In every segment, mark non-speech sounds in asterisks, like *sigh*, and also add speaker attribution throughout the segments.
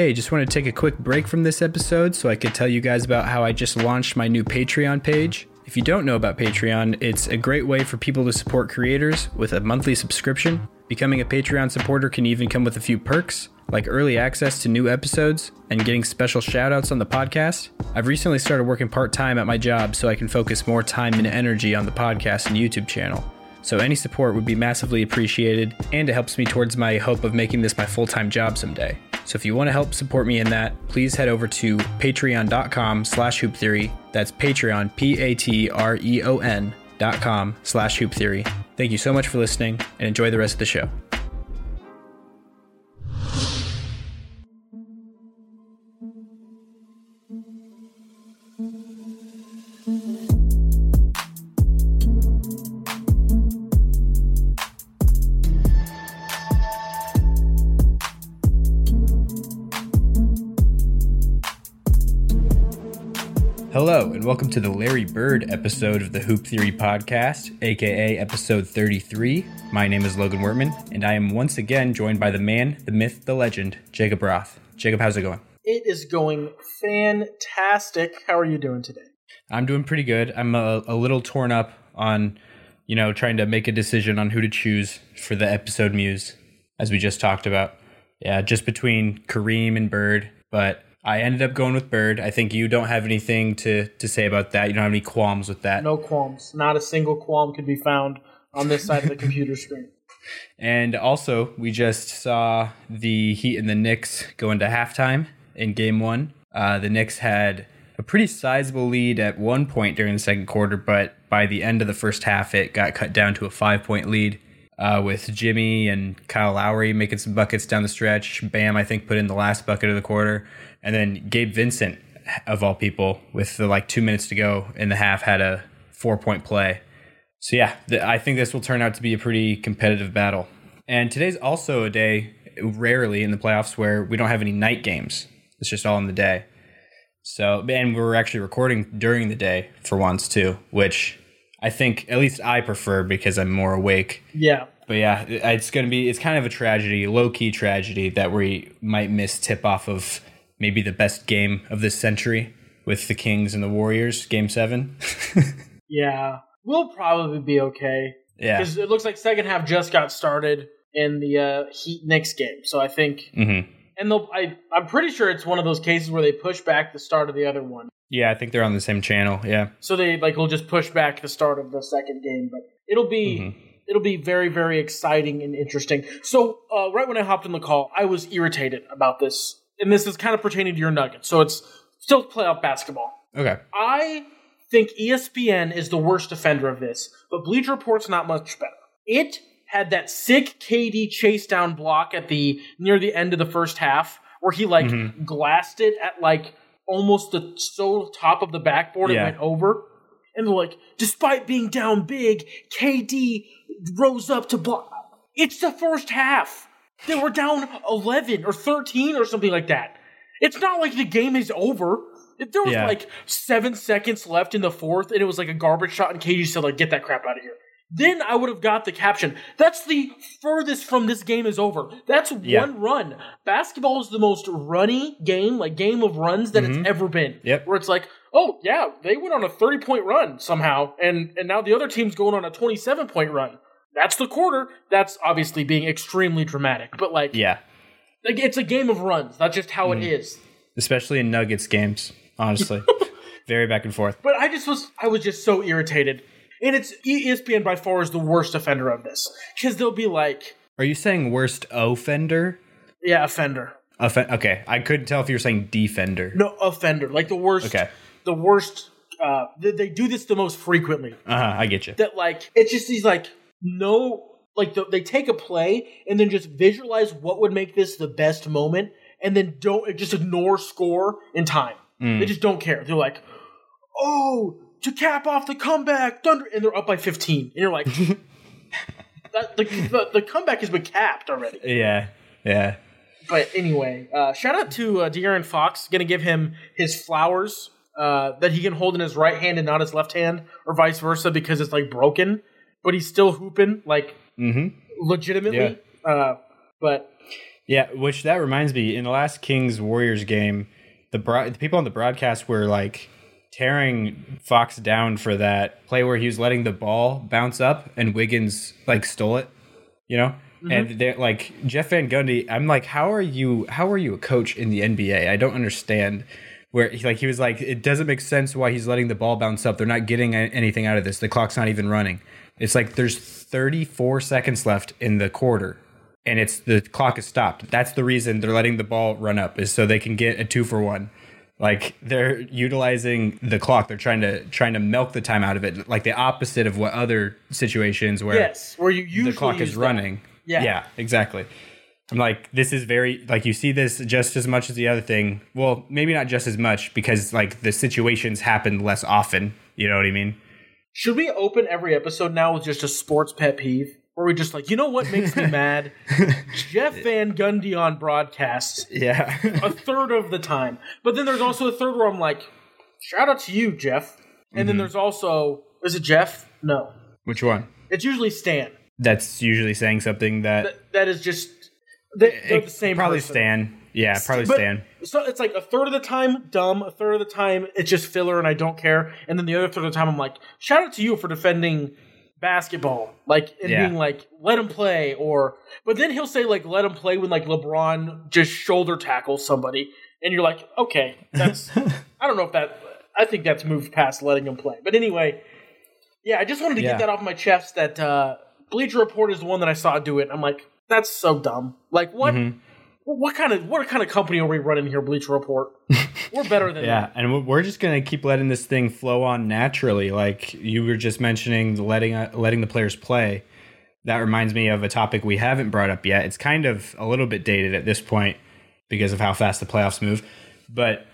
Speaker 1: Hey, just want to take a quick break from this episode so I could tell you guys about how I just launched my new Patreon page. If you don't know about Patreon, it's a great way for people to support creators with a monthly subscription. Becoming a Patreon supporter can even come with a few perks, like early access to new episodes and getting special shoutouts on the podcast. I've recently started working part time at my job so I can focus more time and energy on the podcast and YouTube channel. So any support would be massively appreciated, and it helps me towards my hope of making this my full-time job someday. So if you want to help support me in that, please head over to patreon.com slash hoop theory. That's Patreon, P-A-T-R-E-O-N dot com slash hoop theory. Thank you so much for listening and enjoy the rest of the show. Hello, and welcome to the Larry Bird episode of the Hoop Theory Podcast, aka episode 33. My name is Logan Wertman, and I am once again joined by the man, the myth, the legend, Jacob Roth. Jacob, how's it going?
Speaker 2: It is going fantastic. How are you doing today?
Speaker 1: I'm doing pretty good. I'm a, a little torn up on, you know, trying to make a decision on who to choose for the episode muse, as we just talked about. Yeah, just between Kareem and Bird, but I ended up going with Bird. I think you don't have anything to, to say about that. You don't have any qualms with that.
Speaker 2: No qualms. Not a single qualm could be found on this side of the computer screen. *laughs*
Speaker 1: And also, we just saw the Heat and the Knicks go into halftime in game one. Uh, the Knicks had a pretty sizable lead at one point during the second quarter, but by the end of the first half, it got cut down to a five point lead. Uh, with Jimmy and Kyle Lowry making some buckets down the stretch. Bam, I think, put in the last bucket of the quarter. And then Gabe Vincent, of all people, with the, like two minutes to go in the half, had a four point play. So, yeah, th- I think this will turn out to be a pretty competitive battle. And today's also a day, rarely in the playoffs, where we don't have any night games. It's just all in the day. So, and we're actually recording during the day for once, too, which I think at least I prefer because I'm more awake.
Speaker 2: Yeah.
Speaker 1: But yeah, it's going to be, it's kind of a tragedy, low key tragedy that we might miss tip off of maybe the best game of this century with the Kings and the Warriors, game seven. *laughs*
Speaker 2: yeah. We'll probably be okay.
Speaker 1: Yeah.
Speaker 2: Because it looks like second half just got started in the uh, Heat Knicks game. So I think,
Speaker 1: mm-hmm.
Speaker 2: and they'll, I, I'm pretty sure it's one of those cases where they push back the start of the other one.
Speaker 1: Yeah, I think they're on the same channel. Yeah.
Speaker 2: So they like will just push back the start of the second game, but it'll be
Speaker 1: Mm-hmm.
Speaker 2: it'll be very very exciting and interesting. So uh, right when I hopped in the call, I was irritated about this, and this is kind of pertaining to your Nuggets. So it's still playoff basketball.
Speaker 1: Okay.
Speaker 2: I think ESPN is the worst offender of this, but Bleacher Report's not much better. It had that sick KD chase down block at the near the end of the first half where he like
Speaker 1: Mhm.
Speaker 2: glassed it at like almost the so top of the backboard
Speaker 1: Yeah.
Speaker 2: it went over. And like, despite being down big, KD rose up to block. It's the first half. They were down 11 or 13 or something like that. It's not like the game is over. If there was
Speaker 1: Yeah.
Speaker 2: like seven seconds left in the fourth and it was like a garbage shot and KD said like, get that crap out of here. Then I would have got the caption. That's the furthest from this game is over. That's
Speaker 1: Yeah.
Speaker 2: one run. Basketball is the most runny game, like game of runs that
Speaker 1: Mhm.
Speaker 2: it's ever been.
Speaker 1: Yep.
Speaker 2: Where it's like, oh yeah, they went on a thirty point run somehow, and and now the other team's going on a twenty seven point run. That's the quarter. That's obviously being extremely dramatic, but like,
Speaker 1: Yeah.
Speaker 2: like it's a game of runs. That's just how
Speaker 1: Mm-hmm.
Speaker 2: it is.
Speaker 1: Especially in Nuggets games, honestly. *laughs* Very back and forth.
Speaker 2: But I just was I was just so irritated. And it's ESPN by far is the worst offender of this because they'll be like,
Speaker 1: Are you saying worst offender?
Speaker 2: yeah, offender,
Speaker 1: Offen- okay, I couldn't tell if you were saying defender.
Speaker 2: no offender, like the worst,
Speaker 1: Okay.
Speaker 2: the worst. Uh, they, they do this the most frequently.
Speaker 1: Uh huh. I get you.
Speaker 2: That like it's just these like no like the, they take a play and then just visualize what would make this the best moment, and then don't just ignore score and time.
Speaker 1: Mm.
Speaker 2: They just don't care. They're like, oh, to cap off the comeback, Thunder, and they're up by 15. And you're like, *laughs* that, the, the, the comeback has been capped already.
Speaker 1: Yeah. Yeah.
Speaker 2: But anyway, uh, shout out to uh, De'Aaron Fox. Going to give him his flowers uh, that he can hold in his right hand and not his left hand, or vice versa, because it's like broken. But he's still hooping, like
Speaker 1: Mm-hmm.
Speaker 2: legitimately. Uh, but
Speaker 1: Yeah, which that reminds me, in the last Kings Warriors game, the, broad, the people on the broadcast were like tearing Fox down for that play where he was letting the ball bounce up and Wiggins like stole it, you know? Mm-hmm. And they're like Jeff Van Gundy, I'm like, how are you how are you a coach in the NBA? I don't understand where he, like he was like it doesn't make sense why he's letting the ball bounce up. They're not getting anything out of this. The clock's not even running. It's like there's 34 seconds left in the quarter and it's the clock is stopped. That's the reason they're letting the ball run up is so they can get a 2 for 1. Like they're utilizing the clock. They're trying to trying to milk the time out of it, like the opposite of what other situations where
Speaker 2: yes, where you usually
Speaker 1: the clock is running.
Speaker 2: Yeah,
Speaker 1: yeah, exactly. I'm like, this is very like you see this just as much as the other thing. Well, maybe not just as much because like the situations happen less often. You know what I mean?
Speaker 2: Should we open every episode now with just a sports pet peeve? Where we just like, you know what makes me *laughs* mad? Jeff Van Gundy on broadcasts.
Speaker 1: Yeah.
Speaker 2: a third of the time. But then there's also a third where I'm like, shout out to you, Jeff. And mm-hmm. then there's also, is it Jeff? No.
Speaker 1: Which one?
Speaker 2: It's usually Stan.
Speaker 1: That's usually saying something that.
Speaker 2: that, that is just. They, are the same
Speaker 1: Probably
Speaker 2: person.
Speaker 1: Stan. Yeah, probably
Speaker 2: but,
Speaker 1: Stan.
Speaker 2: So it's like a third of the time dumb, a third of the time it's just filler and I don't care, and then the other third of the time I'm like, shout out to you for defending basketball, like and yeah. being like, let him play, or but then he'll say like, let him play when like LeBron just shoulder tackles somebody, and you're like, okay, that's *laughs* I don't know if that I think that's moved past letting him play, but anyway, yeah, I just wanted to yeah. get that off my chest that uh, Bleacher Report is the one that I saw do it. I'm like, that's so dumb. Like what? Mm-hmm what kind of what kind of company are we running here, Bleacher Report? We're better than *laughs*
Speaker 1: yeah,
Speaker 2: that.
Speaker 1: and we're just gonna keep letting this thing flow on naturally. Like you were just mentioning, letting uh, letting the players play. That reminds me of a topic we haven't brought up yet. It's kind of a little bit dated at this point because of how fast the playoffs move. But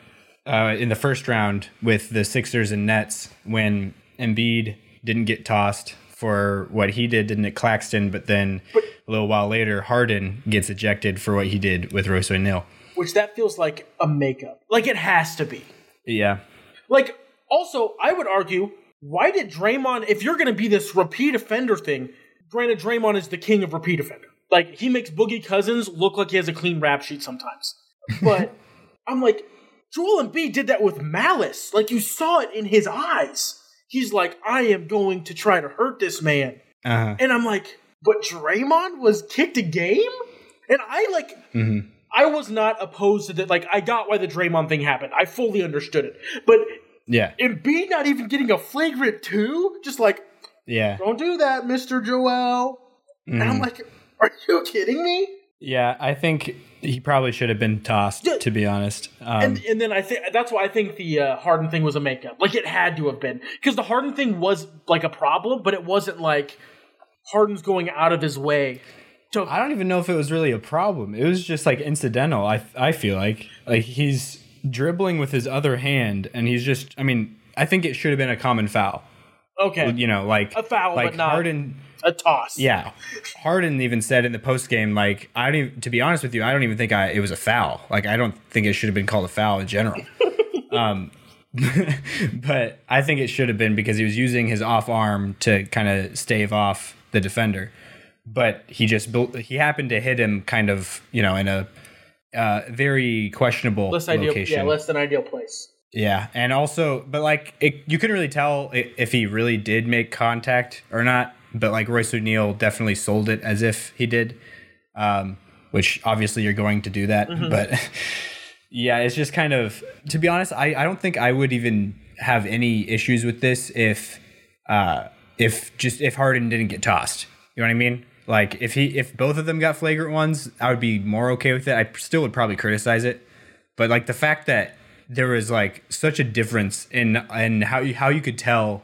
Speaker 1: uh, in the first round with the Sixers and Nets, when Embiid didn't get tossed for what he did to Nick Claxton, but then. But- a little while later, Harden gets ejected for what he did with Royce O'Neale.
Speaker 2: Which that feels like a makeup. Like it has to be.
Speaker 1: Yeah.
Speaker 2: Like, also, I would argue, why did Draymond, if you're going to be this repeat offender thing, granted, Draymond is the king of repeat offender. Like, he makes Boogie Cousins look like he has a clean rap sheet sometimes. But *laughs* I'm like, Joel Embiid did that with malice. Like, you saw it in his eyes. He's like, I am going to try to hurt this man. Uh-huh. And I'm like, but Draymond was kicked a game, and I like. Mm-hmm. I was not opposed to that. Like, I got why the Draymond thing happened. I fully understood it. But
Speaker 1: yeah,
Speaker 2: Embiid not even getting a flagrant two, just like,
Speaker 1: yeah,
Speaker 2: don't do that, Mister Joel. Mm. And I'm mm-hmm. like, are you kidding me?
Speaker 1: Yeah, I think he probably should have been tossed. Yeah. To be honest,
Speaker 2: um, and, and then I think that's why I think the uh, Harden thing was a makeup. Like it had to have been because the Harden thing was like a problem, but it wasn't like Harden's going out of his way.
Speaker 1: To- I don't even know if it was really a problem. It was just like incidental. I I feel like like he's dribbling with his other hand, and he's just. I mean, I think it should have been a common foul.
Speaker 2: Okay,
Speaker 1: you know, like
Speaker 2: a foul,
Speaker 1: like
Speaker 2: but not
Speaker 1: Harden
Speaker 2: a toss.
Speaker 1: Yeah, Harden even said in the post game, like I don't. Even, to be honest with you, I don't even think I it was a foul. Like I don't think it should have been called a foul in general. *laughs* um, *laughs* but I think it should have been because he was using his off arm to kind of stave off the defender. But he just built. He happened to hit him kind of, you know, in a uh, very questionable less
Speaker 2: ideal,
Speaker 1: location.
Speaker 2: Yeah, less than ideal place.
Speaker 1: Yeah, and also, but like, it, you couldn't really tell if he really did make contact or not. But like Royce O'Neale definitely sold it as if he did, um, which obviously you're going to do that. Mm-hmm. But *laughs* yeah, it's just kind of, to be honest, I, I don't think I would even have any issues with this if uh, if just if Harden didn't get tossed. You know what I mean? Like if he if both of them got flagrant ones, I would be more okay with it. I still would probably criticize it, but like the fact that there was like such a difference in in how you how you could tell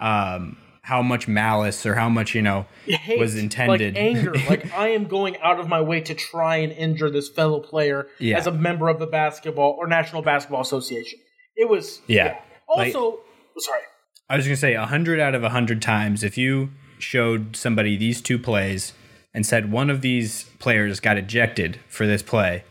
Speaker 1: um how much malice or how much you know Hate, was intended
Speaker 2: like anger *laughs* like i am going out of my way to try and injure this fellow player yeah. as a member of the basketball or national basketball association it was
Speaker 1: yeah,
Speaker 2: yeah. also like, sorry
Speaker 1: I was going to say 100 out of 100 times, if you showed somebody these two plays and said one of these players got ejected for this play,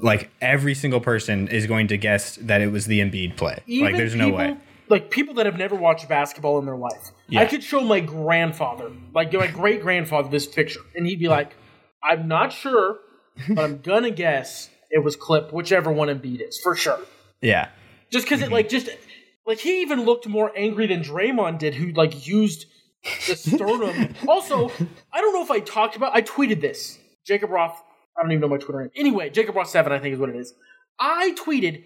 Speaker 1: like every single person is going to guess that it was the Embiid play. Even like there's
Speaker 2: people,
Speaker 1: no way.
Speaker 2: Like people that have never watched basketball in their life. Yeah. I could show my grandfather, like my *laughs* great grandfather, this picture, and he'd be like, "I'm not sure, but I'm gonna guess it was Clip, whichever one Embiid is for sure.
Speaker 1: Yeah.
Speaker 2: Just because it mm-hmm. like just like he even looked more angry than Draymond did, who like used the sternum. *laughs* also, I don't know if I talked about. I tweeted this. Jacob Roth. I don't even know my Twitter name. Anyway, Jacob Roth seven, I think is what it is. I tweeted,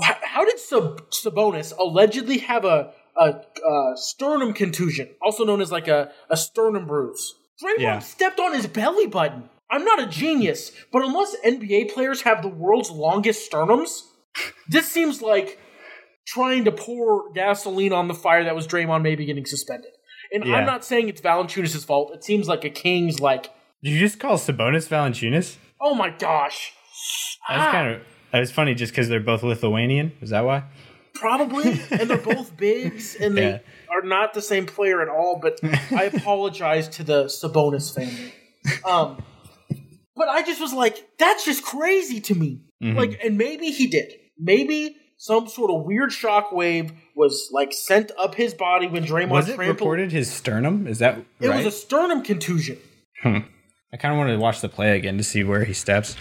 Speaker 2: how did Sab- Sabonis allegedly have a, a, a sternum contusion, also known as like a, a sternum bruise? Draymond
Speaker 1: Yeah.
Speaker 2: stepped on his belly button. I'm not a genius, but unless NBA players have the world's longest sternums, this seems like trying to pour gasoline on the fire that was Draymond maybe getting suspended. And
Speaker 1: Yeah.
Speaker 2: I'm not saying it's Valanciunas' fault. It seems like a King's like,
Speaker 1: Did you just call Sabonis Valanciunas?
Speaker 2: oh my gosh.
Speaker 1: That's
Speaker 2: Ah,
Speaker 1: kind of that was funny just because they're both Lithuanian. Is that why?
Speaker 2: Probably, and they're both bigs, and they are not the same player at all. But I *laughs* apologize to the Sabonis family. Um, but I just was like, that's just crazy to me.
Speaker 1: Mm-hmm.
Speaker 2: Like, and maybe he did. Maybe some sort of weird shock wave was like sent up his body when Draymond
Speaker 1: Was it
Speaker 2: trampled.
Speaker 1: reported his sternum? Is that
Speaker 2: It
Speaker 1: right?
Speaker 2: was a sternum contusion.
Speaker 1: I kind of wanted to watch the play again to see where he steps.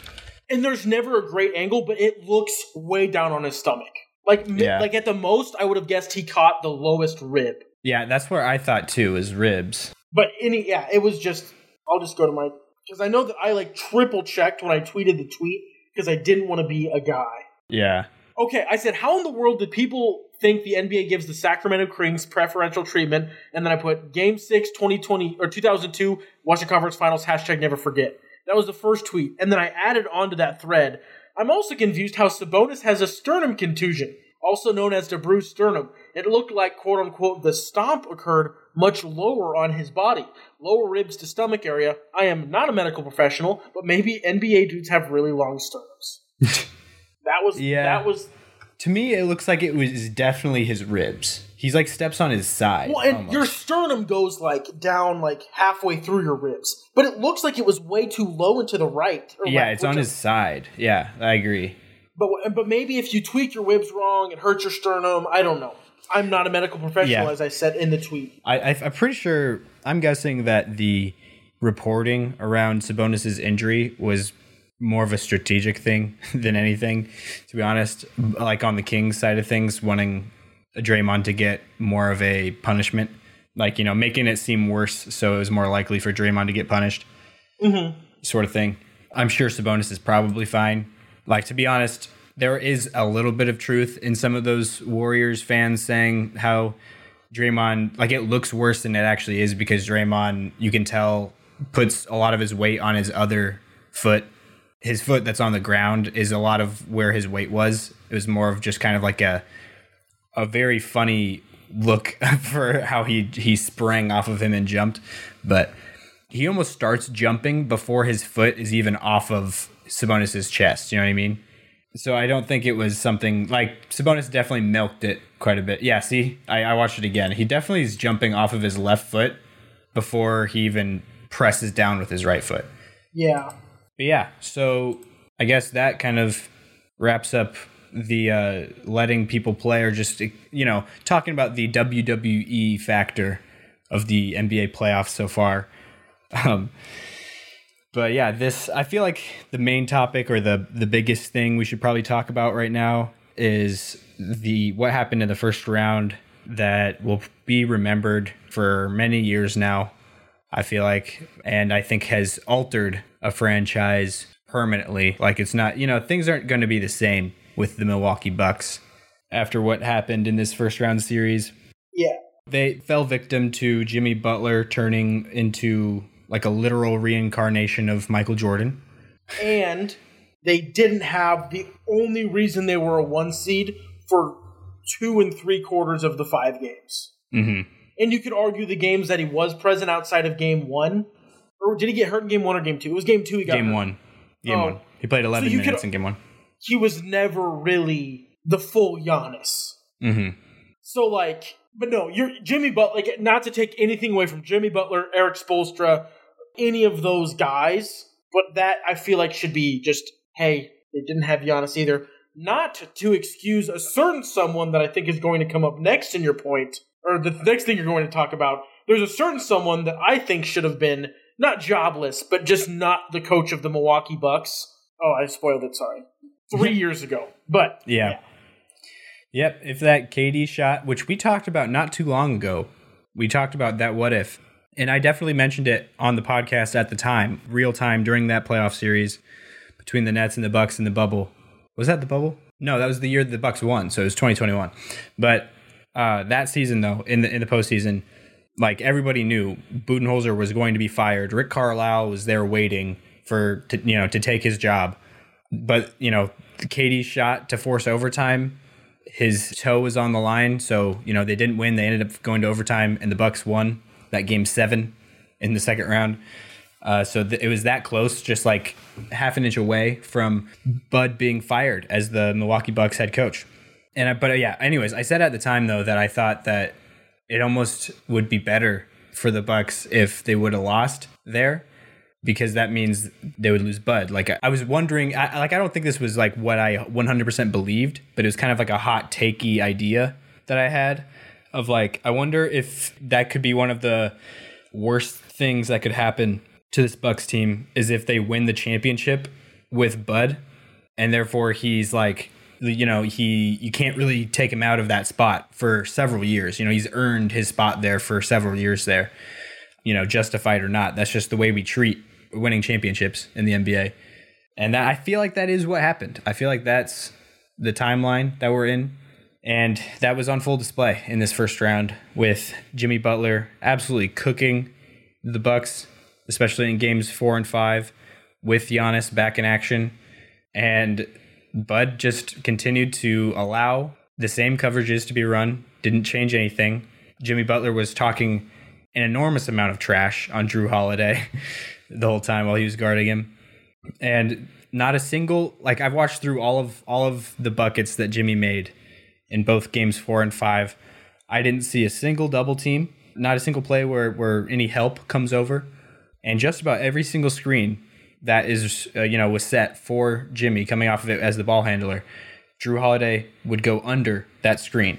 Speaker 2: and there's never a great angle, but it looks way down on his stomach. Like,
Speaker 1: Yeah.
Speaker 2: like at the most, I would have guessed he caught the lowest rib.
Speaker 1: Yeah, that's where I thought too is ribs.
Speaker 2: But any, yeah, it was just. I'll just go to my because I know that I like triple checked when I tweeted the tweet because I didn't want to be a guy.
Speaker 1: Yeah.
Speaker 2: Okay, I said, how in the world did people think the NBA gives the Sacramento Kings preferential treatment? And then I put Game Six, 2020 or 2002 Western Conference Finals hashtag Never Forget. That was the first tweet, and then I added onto that thread. I'm also confused how Sabonis has a sternum contusion, also known as the bruised sternum. It looked like quote unquote the stomp occurred much lower on his body, lower ribs to stomach area. I am not a medical professional, but maybe NBA dudes have really long sternums. *laughs* that was
Speaker 1: Yeah.
Speaker 2: that was
Speaker 1: To me, it looks like it was definitely his ribs. He's like steps on his side.
Speaker 2: Well, and
Speaker 1: almost.
Speaker 2: your sternum goes like down like halfway through your ribs, but it looks like it was way too low and to the right. or
Speaker 1: yeah, it's on
Speaker 2: which-
Speaker 1: his side. Yeah, I agree.
Speaker 2: But but maybe if you tweak your ribs wrong, it hurts your sternum. I don't know. I'm not a medical professional,
Speaker 1: Yeah.
Speaker 2: as I said in the tweet.
Speaker 1: I, I, I'm pretty sure. I'm guessing that the reporting around Sabonis's injury was more of a strategic thing *laughs* than anything. To be honest, like on the Kings side of things, wanting Draymond to get more of a punishment, like you know, making it seem worse, so it was more likely for Draymond to get punished, mm-hmm. sort of thing. I'm sure Sabonis is probably fine. Like to be honest, there is a little bit of truth in some of those Warriors fans saying how Draymond like it looks worse than it actually is because Draymond you can tell puts a lot of his weight on his other foot. His foot that's on the ground is a lot of where his weight was. It was more of just kind of like a a very funny look *laughs* for how he he sprang off of him and jumped, but he almost starts jumping before his foot is even off of Sabonis's chest. You know what I mean? So I don't think it was something like Sabonis definitely milked it quite a bit. Yeah, see, I, I watched it again. He definitely is jumping off of his left foot before he even presses down with his right foot.
Speaker 2: Yeah,
Speaker 1: But yeah, so I guess that kind of wraps up the uh, letting people play or just you know talking about the WWE factor of the NBA playoffs so far. Um, but yeah, this I feel like the main topic or the the biggest thing we should probably talk about right now is the what happened in the first round that will be remembered for many years now. I feel like, and I think has altered a franchise permanently. Like it's not, you know, things aren't going to be the same with the Milwaukee Bucks after what happened in this first round series.
Speaker 2: yeah.
Speaker 1: They fell victim to Jimmy Butler turning into like a literal reincarnation of Michael Jordan.
Speaker 2: And they didn't have the only reason they were a one seed for two and three quarters of the five games.
Speaker 1: Mm-hmm.
Speaker 2: And you could argue the games that he was present outside of game one, or did he get hurt in game one or game two? It was game two. He got
Speaker 1: Game
Speaker 2: hurt.
Speaker 1: one. Game
Speaker 2: Oh.
Speaker 1: one. He played 11
Speaker 2: you could-
Speaker 1: minutes in game one.
Speaker 2: He was never really the full Giannis.
Speaker 1: Mm-hmm.
Speaker 2: So like, but no, you're Jimmy Butler. Like, not to take anything away from Jimmy Butler, Erik Spoelstra, any of those guys, but that I feel like should be just hey, they didn't have Giannis either. Not to excuse a certain someone that I think is going to come up next in your point, or the next thing you're going to talk about. There's a certain someone that I think should have been not jobless, but just not the coach of the Milwaukee Bucks. Oh, I spoiled it. Sorry, three years ago. But
Speaker 1: Yeah. Yep. If that KD shot, which we talked about not too long ago, we talked about that what if. And I definitely mentioned it on the podcast at the time, real time during that playoff series between the Nets and the Bucks in the bubble. Was that the bubble? No, that was the year the Bucks won, so it was 2021. But uh, that season though, in the in the postseason, like everybody knew Budenholzer was going to be fired. Rick Carlisle was there waiting for to, you know to take his job. But, you know, KD's shot to force overtime his toe was on the line, so you know they didn't win. They ended up going to overtime, and the Bucks won that game seven in the second round. Uh, so th- it was that close, just like half an inch away from Bud being fired as the Milwaukee Bucks head coach. And I, but uh, yeah, anyways, I said at the time though that I thought that it almost would be better for the Bucks if they would have lost there because that means they would lose Bud. Like I was wondering, I, like I don't think this was like what I 100% believed, but it was kind of like a hot takey idea that I had of like I wonder if that could be one of the worst things that could happen to this Bucks team is if they win the championship with Bud, and therefore he's like you know he you can't really take him out of that spot for several years. You know he's earned his spot there for several years there. You know, justified or not, that's just the way we treat winning championships in the NBA. And that I feel like that is what happened. I feel like that's the timeline that we're in. And that was on full display in this first round with Jimmy Butler absolutely cooking the Bucks, especially in games four and five, with Giannis back in action. And Bud just continued to allow the same coverages to be run, didn't change anything. Jimmy Butler was talking an enormous amount of trash on Jrue Holiday *laughs* the whole time while he was guarding him. And not a single like I've watched through all of all of the buckets that Jimmy made in both games 4 and 5. I didn't see a single double team, not a single play where where any help comes over. And just about every single screen that is uh, you know was set for Jimmy coming off of it as the ball handler, Jrue Holiday would go under that screen,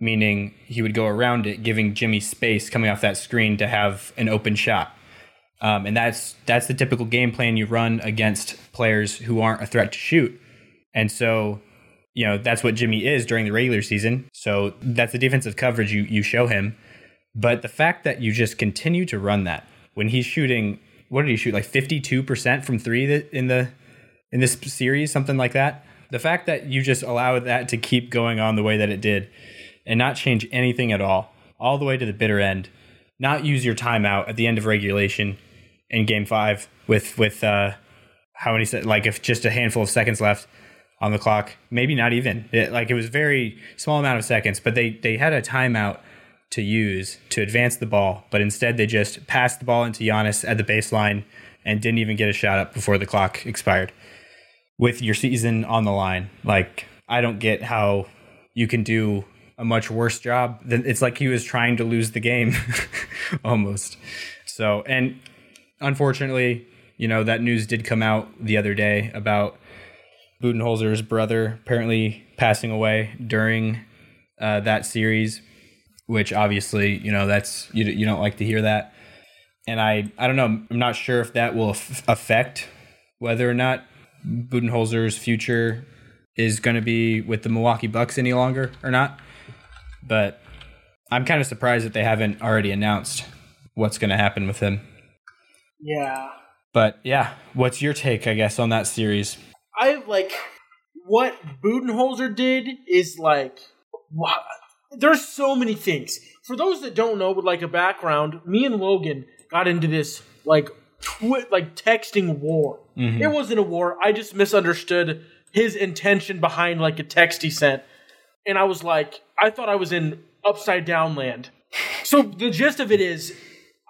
Speaker 1: meaning he would go around it, giving Jimmy space coming off that screen to have an open shot. Um, and that's that's the typical game plan you run against players who aren't a threat to shoot. And so, you know, that's what Jimmy is during the regular season. So that's the defensive coverage you you show him. But the fact that you just continue to run that when he's shooting, what did he shoot like fifty two percent from three in the in this series, something like that. The fact that you just allow that to keep going on the way that it did, and not change anything at all, all the way to the bitter end, not use your timeout at the end of regulation in game five with with uh how many se- like if just a handful of seconds left on the clock maybe not even. It, like it was very small amount of seconds but they they had a timeout to use to advance the ball but instead they just passed the ball into Giannis at the baseline and didn't even get a shot up before the clock expired. With your season on the line like I don't get how you can do a much worse job than it's like he was trying to lose the game *laughs* almost so and unfortunately, you know, that news did come out the other day about Budenholzer's brother apparently passing away during uh, that series, which obviously, you know, that's you, you don't like to hear that. And I, I don't know, I'm not sure if that will f- affect whether or not Budenholzer's future is going to be with the Milwaukee Bucks any longer or not. But I'm kind of surprised that they haven't already announced what's going to happen with him.
Speaker 2: Yeah.
Speaker 1: But yeah, what's your take, I guess, on that series?
Speaker 2: I like what Budenholzer did is like wow, there's so many things. For those that don't know, with like a background, me and Logan got into this like twi- like texting war. Mm-hmm. It wasn't a war. I just misunderstood his intention behind like a text he sent, and I was like, I thought I was in upside down land. So the gist of it is,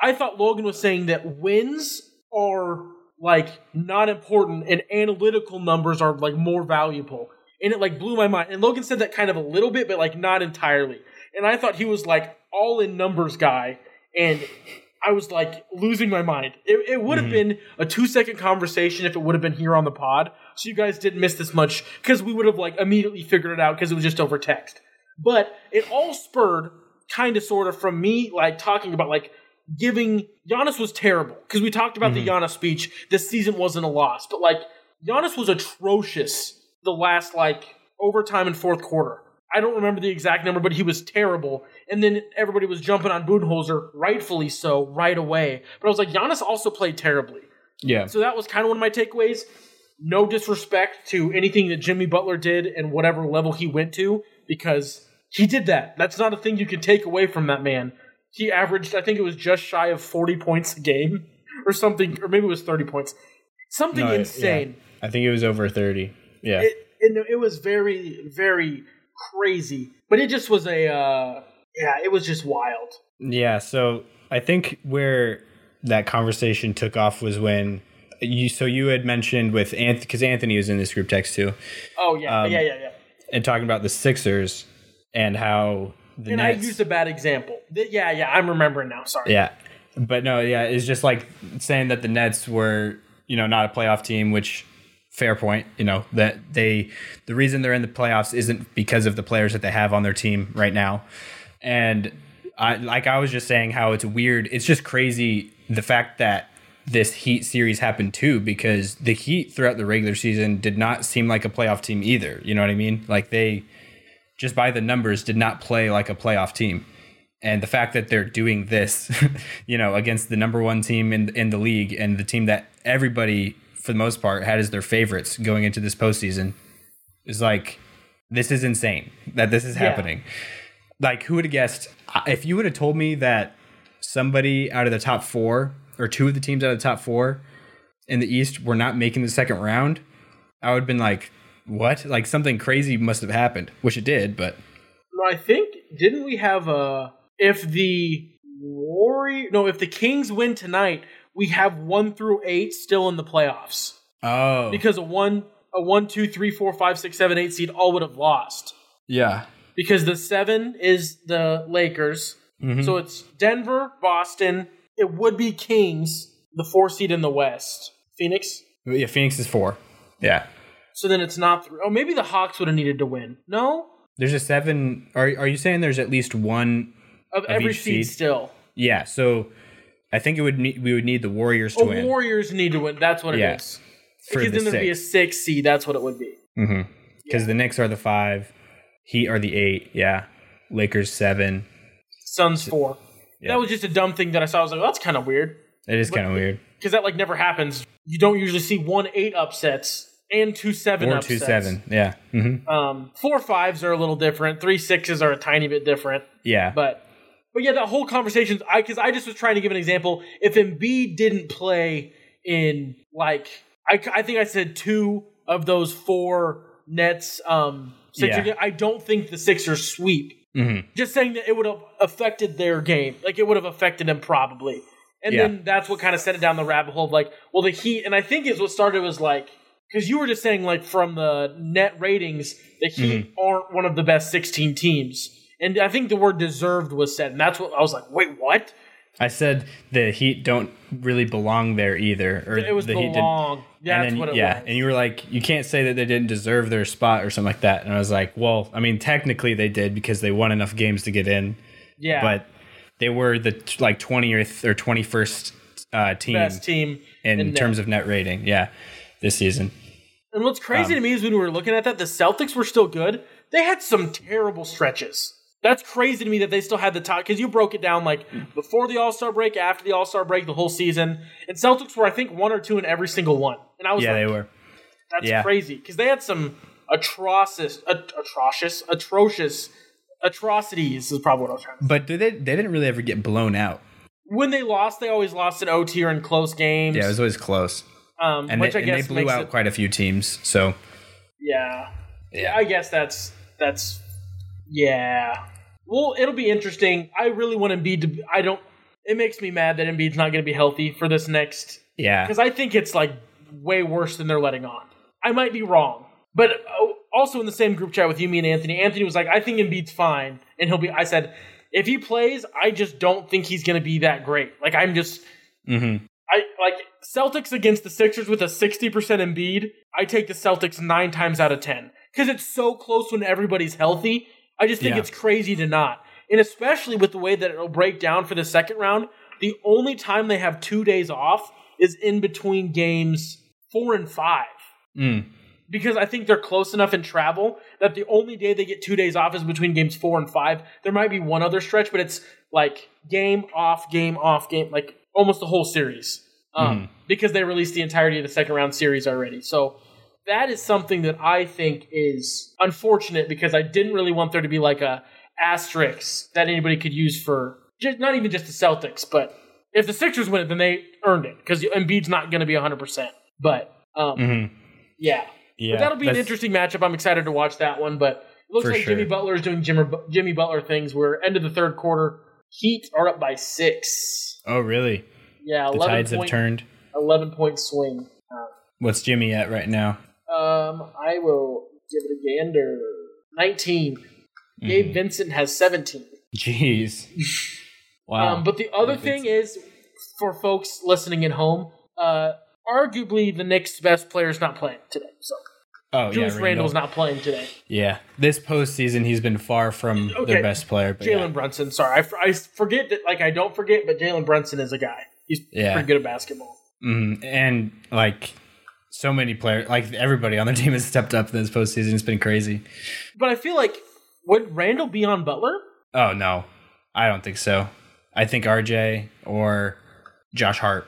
Speaker 2: I thought Logan was saying that wins are like not important and analytical numbers are like more valuable. And it like blew my mind. And Logan said that kind of a little bit, but like not entirely. And I thought he was like all in numbers guy. And I was like losing my mind. It, it would have mm-hmm. been a two second conversation if it would have been here on the pod. So you guys didn't miss this much because we would have like immediately figured it out because it was just over text. But it all spurred kind of sort of from me like talking about like giving Giannis was terrible because we talked about the mm-hmm. Giannis speech. This season wasn't a loss, but like Giannis was atrocious the last like overtime and fourth quarter. I don't remember the exact number, but he was terrible. And then everybody was jumping on Budenholzer, rightfully so, right away. But I was like, Giannis also played terribly.
Speaker 1: Yeah.
Speaker 2: So that was kind of one of my takeaways. No disrespect to anything that Jimmy Butler did and whatever level he went to, because he did that. That's not a thing you can take away from that man. He averaged, I think it was just shy of 40 points a game *laughs* or something, or maybe it was 30 points. Something
Speaker 1: No,
Speaker 2: insane.
Speaker 1: I think it was over 30. Yeah.
Speaker 2: It, it, it was very, very crazy. But it just was a, uh, yeah, it was just wild.
Speaker 1: Yeah, so I think where that conversation took off was when you so you had mentioned with Anthony because Anthony was in this group text too,
Speaker 2: Oh, yeah,
Speaker 1: Um,
Speaker 2: yeah, yeah, yeah.
Speaker 1: and talking about the Sixers and how the
Speaker 2: And
Speaker 1: Nets.
Speaker 2: I used a bad example. Th- Yeah, yeah, I'm remembering now. Sorry.
Speaker 1: yeah, but no, yeah, it's just like saying that the Nets were you know not a playoff team, which fair point. You know that they the reason they're in the playoffs isn't because of the players that they have on their team right now, and I like I was just saying how it's weird. It's just crazy the fact that this Heat series happened too because the Heat throughout the regular season did not seem like a playoff team either. You know what I mean? Like they just by the numbers did not play like a playoff team. And the fact that they're doing this, *laughs* you know, against the number one team in in the league and the team that everybody for the most part had as their favorites going into this postseason is like this is insane that this is
Speaker 2: Yeah.
Speaker 1: happening. Like who would have guessed if you would have told me that somebody out of the top 4 or two of the teams out of the top 4 in the East were not making the second round, I would have been like what? Like something crazy must have happened, which it did, but
Speaker 2: No, I think didn't we have a if the Warrior no if the Kings win tonight we have one through eight still in the playoffs
Speaker 1: oh.
Speaker 2: because a one a one two three four five six seven eight seed all would have lost
Speaker 1: yeah.
Speaker 2: because the seven is the Lakers
Speaker 1: Mhm.
Speaker 2: so it's Denver Boston it would be Kings the four seed in the West Phoenix
Speaker 1: Yeah, Phoenix is 4. Yeah.
Speaker 2: so then it's not three. Oh, maybe the Hawks would have needed to win no
Speaker 1: There's a 7 Are are you saying there's at least one
Speaker 2: of, every
Speaker 1: each
Speaker 2: seed
Speaker 1: seed?
Speaker 2: still
Speaker 1: Yeah, so I think it would need, we would need the Warriors to
Speaker 2: Oh,
Speaker 1: win
Speaker 2: Warriors need to win. That's what it is.
Speaker 1: Yeah. for
Speaker 2: because
Speaker 1: the
Speaker 2: then there'd be a
Speaker 1: 6.
Speaker 2: six seed. That's what it would be.
Speaker 1: Mhm. Cuz the Knicks are the 5, Heat are the 8, yeah. Lakers 7.
Speaker 2: Suns four.
Speaker 1: Yeah.
Speaker 2: That was just a dumb thing that I saw. I was like, well, that's kind of weird
Speaker 1: It is kind of weird.
Speaker 2: because that like never happens. You don't usually see one eight upsets and two seven
Speaker 1: Or
Speaker 2: upsets.
Speaker 1: 2 7. Yeah. Mhm.
Speaker 2: Um, four fives are a little different. Three sixes are a tiny bit different.
Speaker 1: Yeah.
Speaker 2: But but yeah, that whole conversation. I because I just was trying to give an example. If Embiid didn't play in like I, I think I said two of those four Nets um
Speaker 1: Yeah.
Speaker 2: I don't think the Sixers sweep.
Speaker 1: Mhm.
Speaker 2: Just saying that it would have affected their game. Like it would have affected them probably. And
Speaker 1: Yeah.
Speaker 2: then that's what kind of set it down the rabbit hole of like, well, the Heat, and I think is what started was like, because you were just saying like from the net ratings, the Heat aren't one of the best 16 teams. And I think the word deserved was said, and that's what I was like, wait, what?
Speaker 1: I said the Heat don't really belong there either or
Speaker 2: It was
Speaker 1: the Heat didn't
Speaker 2: belong. Yeah,
Speaker 1: and
Speaker 2: that's
Speaker 1: then,
Speaker 2: what it
Speaker 1: yeah,
Speaker 2: was.
Speaker 1: and you were like, you can't say that they didn't deserve their spot or something like that. And I was like, well, I mean, technically they did because they won enough games to get in,
Speaker 2: yeah,
Speaker 1: but they were the like 20th or 21st uh, team
Speaker 2: best team
Speaker 1: in,
Speaker 2: in
Speaker 1: terms of net rating. Yeah, this season.
Speaker 2: And what's crazy
Speaker 1: Um,
Speaker 2: to me is when we were looking at that, the Celtics were still good. They had some terrible stretches. That's crazy to me that they still had the top because you broke it down like before the All Star break, after the All Star break, the whole season. And Celtics were, I think, one or two in every single one. And I was
Speaker 1: Yeah,
Speaker 2: like,
Speaker 1: they were.
Speaker 2: that's
Speaker 1: yeah.
Speaker 2: crazy because they had some atrocious, at- atrocious, atrocious atrocities is probably what I was trying to. Say.
Speaker 1: But did they? They didn't really ever get blown out.
Speaker 2: When they lost, they always lost in OT or in close games.
Speaker 1: Yeah, it was always close.
Speaker 2: um,
Speaker 1: And,
Speaker 2: which
Speaker 1: they,
Speaker 2: I
Speaker 1: and they blew out
Speaker 2: it,
Speaker 1: quite a few teams. So
Speaker 2: Yeah. Yeah, I guess that's that's yeah. Well, it'll be interesting. I really want Embiid to. Be, I don't. It makes me mad that Embiid's not going to be healthy for this next
Speaker 1: yeah,
Speaker 2: because I think it's like way worse than they're letting on. I might be wrong, but uh, also in the same group chat with you, me and Anthony, Anthony was like, "I think Embiid's fine, and he'll be." I said, "If he plays, I just don't think he's going to be that great. Like I'm just."
Speaker 1: Mm-hmm.
Speaker 2: I like Celtics against the Sixers with a 60% Embiid. I take the Celtics nine times out of 10 because it's so close when everybody's healthy. I just think
Speaker 1: Yeah.
Speaker 2: it's crazy to not. And especially with the way that it'll break down for the second round, the only time they have two days off is in between games four and five.
Speaker 1: Mm.
Speaker 2: Because I think they're close enough in travel that the only day they get two days off is between games four and five. There might be one other stretch, but it's like game off, game off, game, like almost the whole series. Um, Because they released the entirety of the second round series already. So that is something that I think is unfortunate because I didn't really want there to be like a asterisk that anybody could use for just, not even just the Celtics, but if the Sixers win it, then they earned it because Embiid's not going to be 100%. But um,
Speaker 1: Mhm.
Speaker 2: yeah.
Speaker 1: Yeah,
Speaker 2: But that'll be an interesting matchup. I'm excited to watch that one. But it looks like
Speaker 1: sure.
Speaker 2: Jimmy Butler is doing Jimmy, Jimmy Butler things. We're end of the third quarter. Heat are up by six.
Speaker 1: Oh, really?
Speaker 2: Yeah,
Speaker 1: The
Speaker 2: 11
Speaker 1: tides have turned.
Speaker 2: 11 point swing.
Speaker 1: What's Jimmy at right now?
Speaker 2: Um, I will give it a gander. 19.
Speaker 1: Mm-hmm.
Speaker 2: Gabe Vincent has 17.
Speaker 1: Jeez. *laughs* Wow.
Speaker 2: Um, but the other thing is, for folks listening at home, uh, arguably the Knicks' best player is not playing today. So
Speaker 1: oh, yeah,
Speaker 2: Julius
Speaker 1: Randle.
Speaker 2: Randle's not playing today.
Speaker 1: Yeah, this postseason he's been far from
Speaker 2: Okay.
Speaker 1: their best player. But
Speaker 2: Jalen
Speaker 1: yeah.
Speaker 2: Brunson. Sorry, I, f- I forget that. Like I don't forget, but Jalen Brunson is a guy. He's
Speaker 1: Yeah.
Speaker 2: pretty good at basketball.
Speaker 1: Mhm. and like so many players, like everybody on the *laughs* team has stepped up this postseason. It's been crazy.
Speaker 2: But I feel like would Randle be on Butler?
Speaker 1: Oh no, I don't think so. I think RJ or Josh Hart.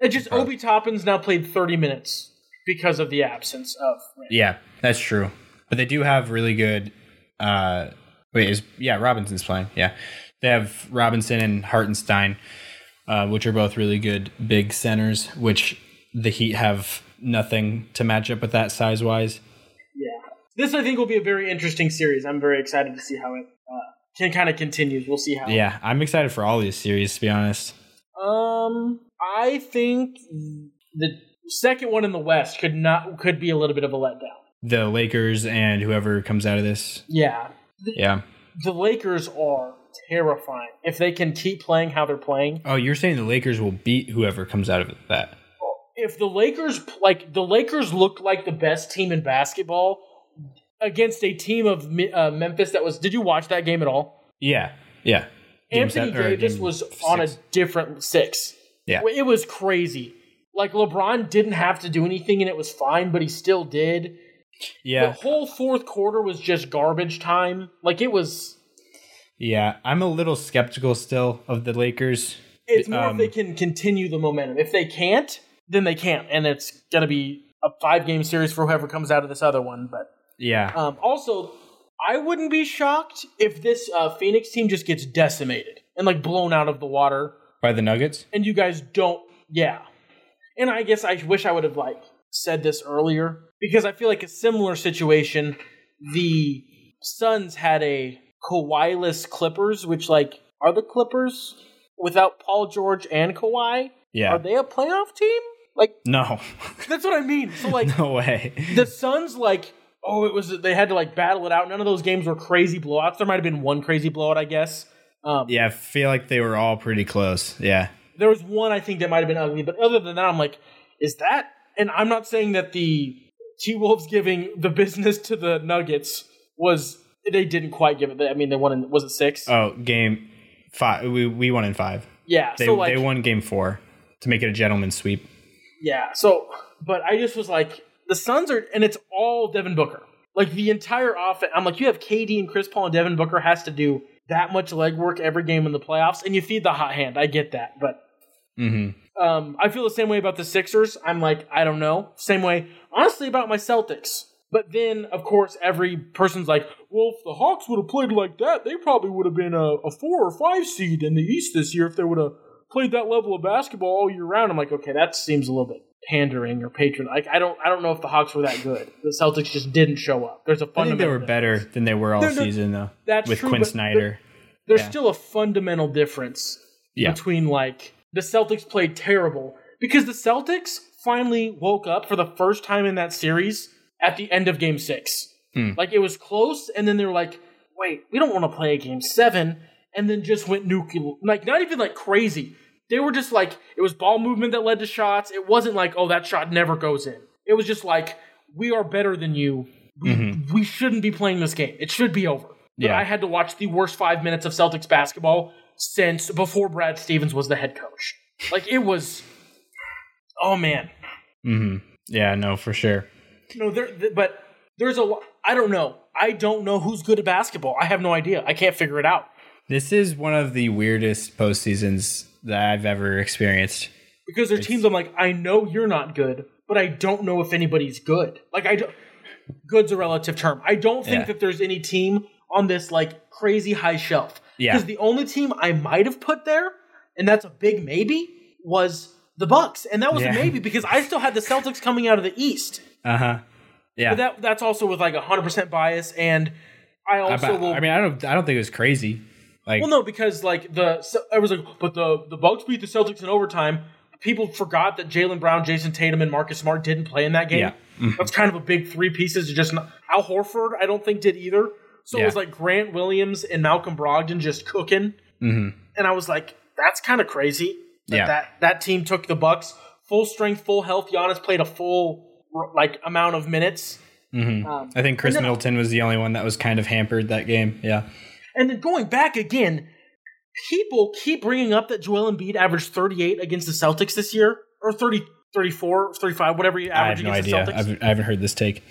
Speaker 2: It just Obi Toppin's now played 30 minutes because of the absence of. Randle.
Speaker 1: Yeah, that's true. But they do have really good. Uh, wait, is yeah Robinson's playing? Yeah, they have Robinson and Hartenstein, uh, which are both really good big centers. Which the Heat have nothing to match up with that size wise.
Speaker 2: Yeah. This I think will be a very interesting series. I'm very excited to see how it uh, can kind of continues. We'll see how.
Speaker 1: Yeah, I'm excited for all these series. To be honest,
Speaker 2: Um, I think the second one in the West could not could be a little bit of a letdown.
Speaker 1: the Lakers and whoever comes out of this.
Speaker 2: Yeah,
Speaker 1: Yeah.
Speaker 2: the Lakers are terrifying if they can keep playing how they're playing.
Speaker 1: Oh, you're saying the Lakers will beat whoever comes out of that?
Speaker 2: If the Lakers like the Lakers looked like the best team in basketball against a team of uh, Memphis that was. Did you watch that game at all?
Speaker 1: Yeah. Yeah. Game
Speaker 2: Anthony Davis was on a different six.
Speaker 1: Yeah.
Speaker 2: It was crazy. Like LeBron didn't have to do anything and it was fine, but he still did.
Speaker 1: Yeah.
Speaker 2: The whole fourth quarter was just garbage time. Like it was.
Speaker 1: Yeah. I'm a little skeptical still of the Lakers.
Speaker 2: It's more
Speaker 1: Um,
Speaker 2: if they can continue the momentum. If they can't, then they can't, and it's gonna be a five game series for whoever comes out of this other one. But
Speaker 1: Yeah.
Speaker 2: um, also, I wouldn't be shocked if this uh, Phoenix team just gets decimated and like blown out of the water.
Speaker 1: By the Nuggets?
Speaker 2: and you guys don't yeah and i guess i wish i would have like said this earlier because i feel like a similar situation the suns had a Kawhi-less clippers which like are the clippers without paul george and Kawhi?
Speaker 1: Yeah.
Speaker 2: are they a playoff team like
Speaker 1: no. *laughs*
Speaker 2: that's what i mean so like
Speaker 1: no way.
Speaker 2: the suns like oh it was they had to like battle it out none of those games were crazy blowouts there might have been one crazy blowout i guess um,
Speaker 1: Yeah, I feel like they were all pretty close. Yeah.
Speaker 2: There was one I think that might have been ugly, but other than that, I'm like, is that? And I'm not saying that the T Wolves giving the business to the Nuggets was they didn't quite give it. I mean, they won in was it six?
Speaker 1: Oh, game five. We, we won in five.
Speaker 2: yeah.
Speaker 1: They,
Speaker 2: so like,
Speaker 1: they won game four to make it a gentleman's sweep.
Speaker 2: Yeah. So, but I just was like, the Suns are, and it's all Devin Booker. Like the entire offense. I'm like, you have KD and Chris Paul, and Devin Booker has to do that much legwork every game in the playoffs, and you feed the hot hand. I get that, but
Speaker 1: Mm-hmm.
Speaker 2: Um, I feel the same way about the Sixers. I'm like, I don't know. Same way, honestly, about my Celtics. But then, of course, every person's like, well, if the Hawks would have played like that, they probably would have been a, a four or five seed in the East this year if they would have played that level of basketball all year round. I'm like, okay, that seems a little bit pandering or patron. Like, I don't, I don't know if the Hawks were that good. The Celtics just didn't show up. There's a
Speaker 1: I think
Speaker 2: fundamental.
Speaker 1: they were better than they were all
Speaker 2: They're- they're-
Speaker 1: season, though.
Speaker 2: that's
Speaker 1: with
Speaker 2: true, Quin
Speaker 1: Snyder.
Speaker 2: there's
Speaker 1: Yeah.
Speaker 2: still a fundamental difference
Speaker 1: Yeah.
Speaker 2: between like the Celtics played terrible because the Celtics finally woke up for the first time in that series at the end of game six.
Speaker 1: Hmm.
Speaker 2: Like it was close, and then they're like, wait, we don't want to play a game seven, and then just went nuclear. Like, not even like crazy. They were just like, it was ball movement that led to shots. It wasn't like, oh, that shot never goes in. It was just like, we are better than you. We, we shouldn't be playing this game. It should be over. But
Speaker 1: Yeah.
Speaker 2: I had to watch the worst five minutes of Celtics basketball since before Brad Stevens was the head coach. Like it was, oh man,
Speaker 1: Mm-hmm. Yeah, no, for sure.
Speaker 2: no, there, th- but there's a, I don't know, I don't know who's good at basketball. I have no idea. I can't figure it out
Speaker 1: This is one of the weirdest postseasons that I've ever experienced.
Speaker 2: because there's teams I'm like, I know you're not good, but I don't know if anybody's good. Like I don't, good's a relative term. I don't think
Speaker 1: Yeah.
Speaker 2: that there's any team on this like crazy high shelf.
Speaker 1: Yeah.
Speaker 2: Because the only team I might have put there, and that's a big maybe, was the Bucks, and that was
Speaker 1: Yeah.
Speaker 2: a maybe because I still had the Celtics coming out of the East.
Speaker 1: Uh huh. Yeah.
Speaker 2: But that that's also with like hundred percent bias, and I
Speaker 1: I,
Speaker 2: also
Speaker 1: but-
Speaker 2: will.
Speaker 1: I mean, I don't. I don't think it was crazy. Like,
Speaker 2: well, no, because like the I was like, but the the Bucks beat the Celtics in overtime. People forgot that Jaylen Brown, Jayson Tatum, and Marcus Smart didn't play in that game.
Speaker 1: Yeah. Mm-hmm.
Speaker 2: That's kind of a big three pieces. Just not, Al Horford, I don't think did either. So it was like Grant Williams and Malcolm Brogdon just cooking,
Speaker 1: mhm.
Speaker 2: and I was like, that's kind of crazy. That,
Speaker 1: Yeah.
Speaker 2: that that team took the Bucks full strength, full health. Giannis played a full like amount of minutes.
Speaker 1: Mhm.
Speaker 2: Um,
Speaker 1: I think
Speaker 2: Khris then-
Speaker 1: Middleton was the only one that was kind of hampered that game. Yeah.
Speaker 2: And then going back again, people keep bringing up that Joel Embiid averaged 38 against the Celtics this year, or 30, 34, 35, whatever he
Speaker 1: I have
Speaker 2: averaged
Speaker 1: no
Speaker 2: against
Speaker 1: idea.
Speaker 2: the Celtics.
Speaker 1: I've, I haven't heard this take.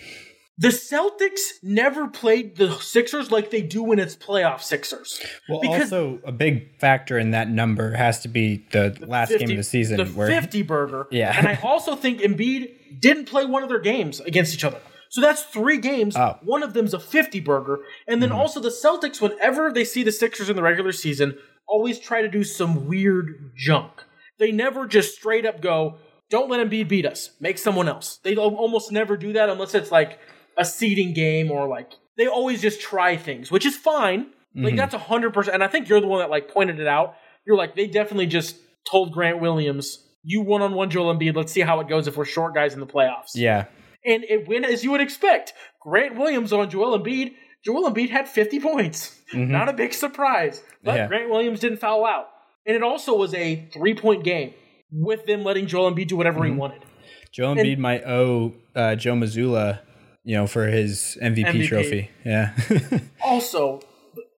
Speaker 2: the Celtics never played the Sixers like they do when it's playoff Sixers.
Speaker 1: Well,
Speaker 2: Because-
Speaker 1: also a big factor in that number has to be the, last game of the season
Speaker 2: the
Speaker 1: where
Speaker 2: 50 burger.
Speaker 1: Yeah.
Speaker 2: and I also think Embiid didn't play one of their games against each other. So that's three games.
Speaker 1: Oh. Mm-hmm.
Speaker 2: One of them's a 50 burger. And then also the Celtics, whenever they see the Sixers in the regular season, always try to do some weird junk. They never just straight up go, don't let Embiid beat us. Make someone else. They almost never do that unless it's like a seeding game or like they always just try things, which is fine. Like
Speaker 1: Mm-hmm.
Speaker 2: that's a hundred percent. And I think you're the one that like pointed it out. You're like they definitely just told Grant Williams, "You one on one Joel Embiid. Let's see how it goes if we're short guys in the playoffs."
Speaker 1: yeah,
Speaker 2: And it went as you would expect. Grant Williams on Joel Embiid. Joel Embiid had 50 points. Not a big surprise. But
Speaker 1: Mm-hmm. Yeah.
Speaker 2: Grant Williams didn't foul out. And it also was a three point game with them letting Joel Embiid do whatever
Speaker 1: Mm-hmm.
Speaker 2: he wanted.
Speaker 1: Joel Embiid might owe uh, Joe Mazzulla, you know, for his MVP,
Speaker 2: MVP.
Speaker 1: trophy. Yeah, *laughs*
Speaker 2: Also,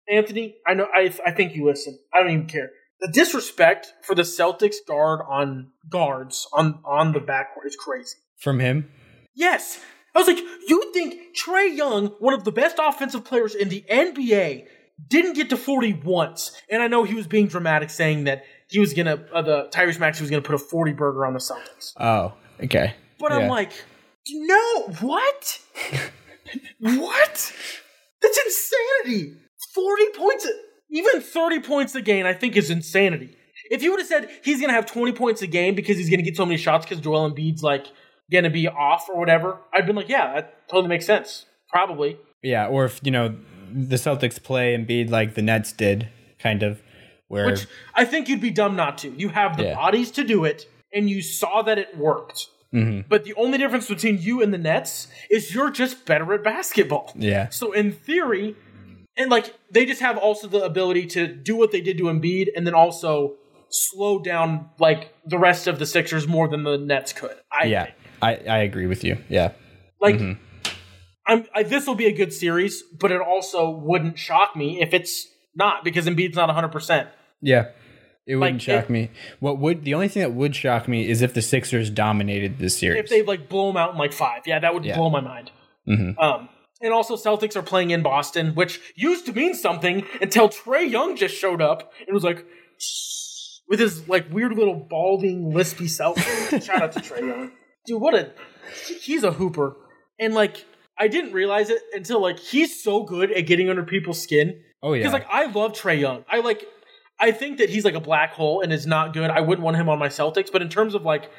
Speaker 2: Anthony, I know I I think you listen. I don't even care. The disrespect for the Celtics guard on guards on on the backcourt is crazy.
Speaker 1: from him.
Speaker 2: Yes. I was like, you think Trae Young, one of the best offensive players in the NBA, didn't get to 40 once. And I know he was being dramatic saying that he was going to, uh, the Tyrese Maxey was going to put a 40 burger on the Celtics.
Speaker 1: Oh, okay.
Speaker 2: But
Speaker 1: Yeah.
Speaker 2: I'm like, no, what? *laughs* what? That's insanity. 40 points, even 30 points a game, I think is insanity. If you would have said he's going to have 20 points a game because he's going to get so many shots because Joel Embiid's like going to be off or whatever, I'd been like, yeah, that totally makes sense. Probably.
Speaker 1: Yeah, or if you know the Celtics play Embiid like the Nets did, kind of, where
Speaker 2: Which I think you'd be dumb not to. You have the
Speaker 1: Yeah.
Speaker 2: bodies to do it, and you saw that it worked.
Speaker 1: Mm-hmm.
Speaker 2: But the only difference between you and the Nets is you're just better at basketball.
Speaker 1: yeah,
Speaker 2: So in theory, and like they just have also the ability to do what they did to Embiid, and then also slow down like the rest of the Sixers more than the Nets could. I
Speaker 1: yeah,
Speaker 2: think.
Speaker 1: I I agree with you. Yeah,
Speaker 2: like.
Speaker 1: Mm-hmm.
Speaker 2: I'm, I, this will be a good series, but it also wouldn't shock me if it's not because Embiid's not 100. percent
Speaker 1: yeah. It wouldn't
Speaker 2: Like,
Speaker 1: shock
Speaker 2: it-
Speaker 1: me. What would the only thing that would shock me is if the Sixers dominated this series.
Speaker 2: If they like blow them out in like five, yeah, that would
Speaker 1: Yeah.
Speaker 2: blow my mind.
Speaker 1: Mhm.
Speaker 2: Um, and also Celtics are playing in Boston, which used to mean something until Trae Young just showed up and was like *sniffs* with his like weird little balding lispy self. *laughs* Shout out to Trae Young, dude. What a he's a hooper, and like I didn't realize it until like he's so good at getting under people's skin.
Speaker 1: oh yeah,
Speaker 2: Because like I love Trae Young. I like I think that he's like a black hole and is not good. I wouldn't want him on my Celtics, but in terms of like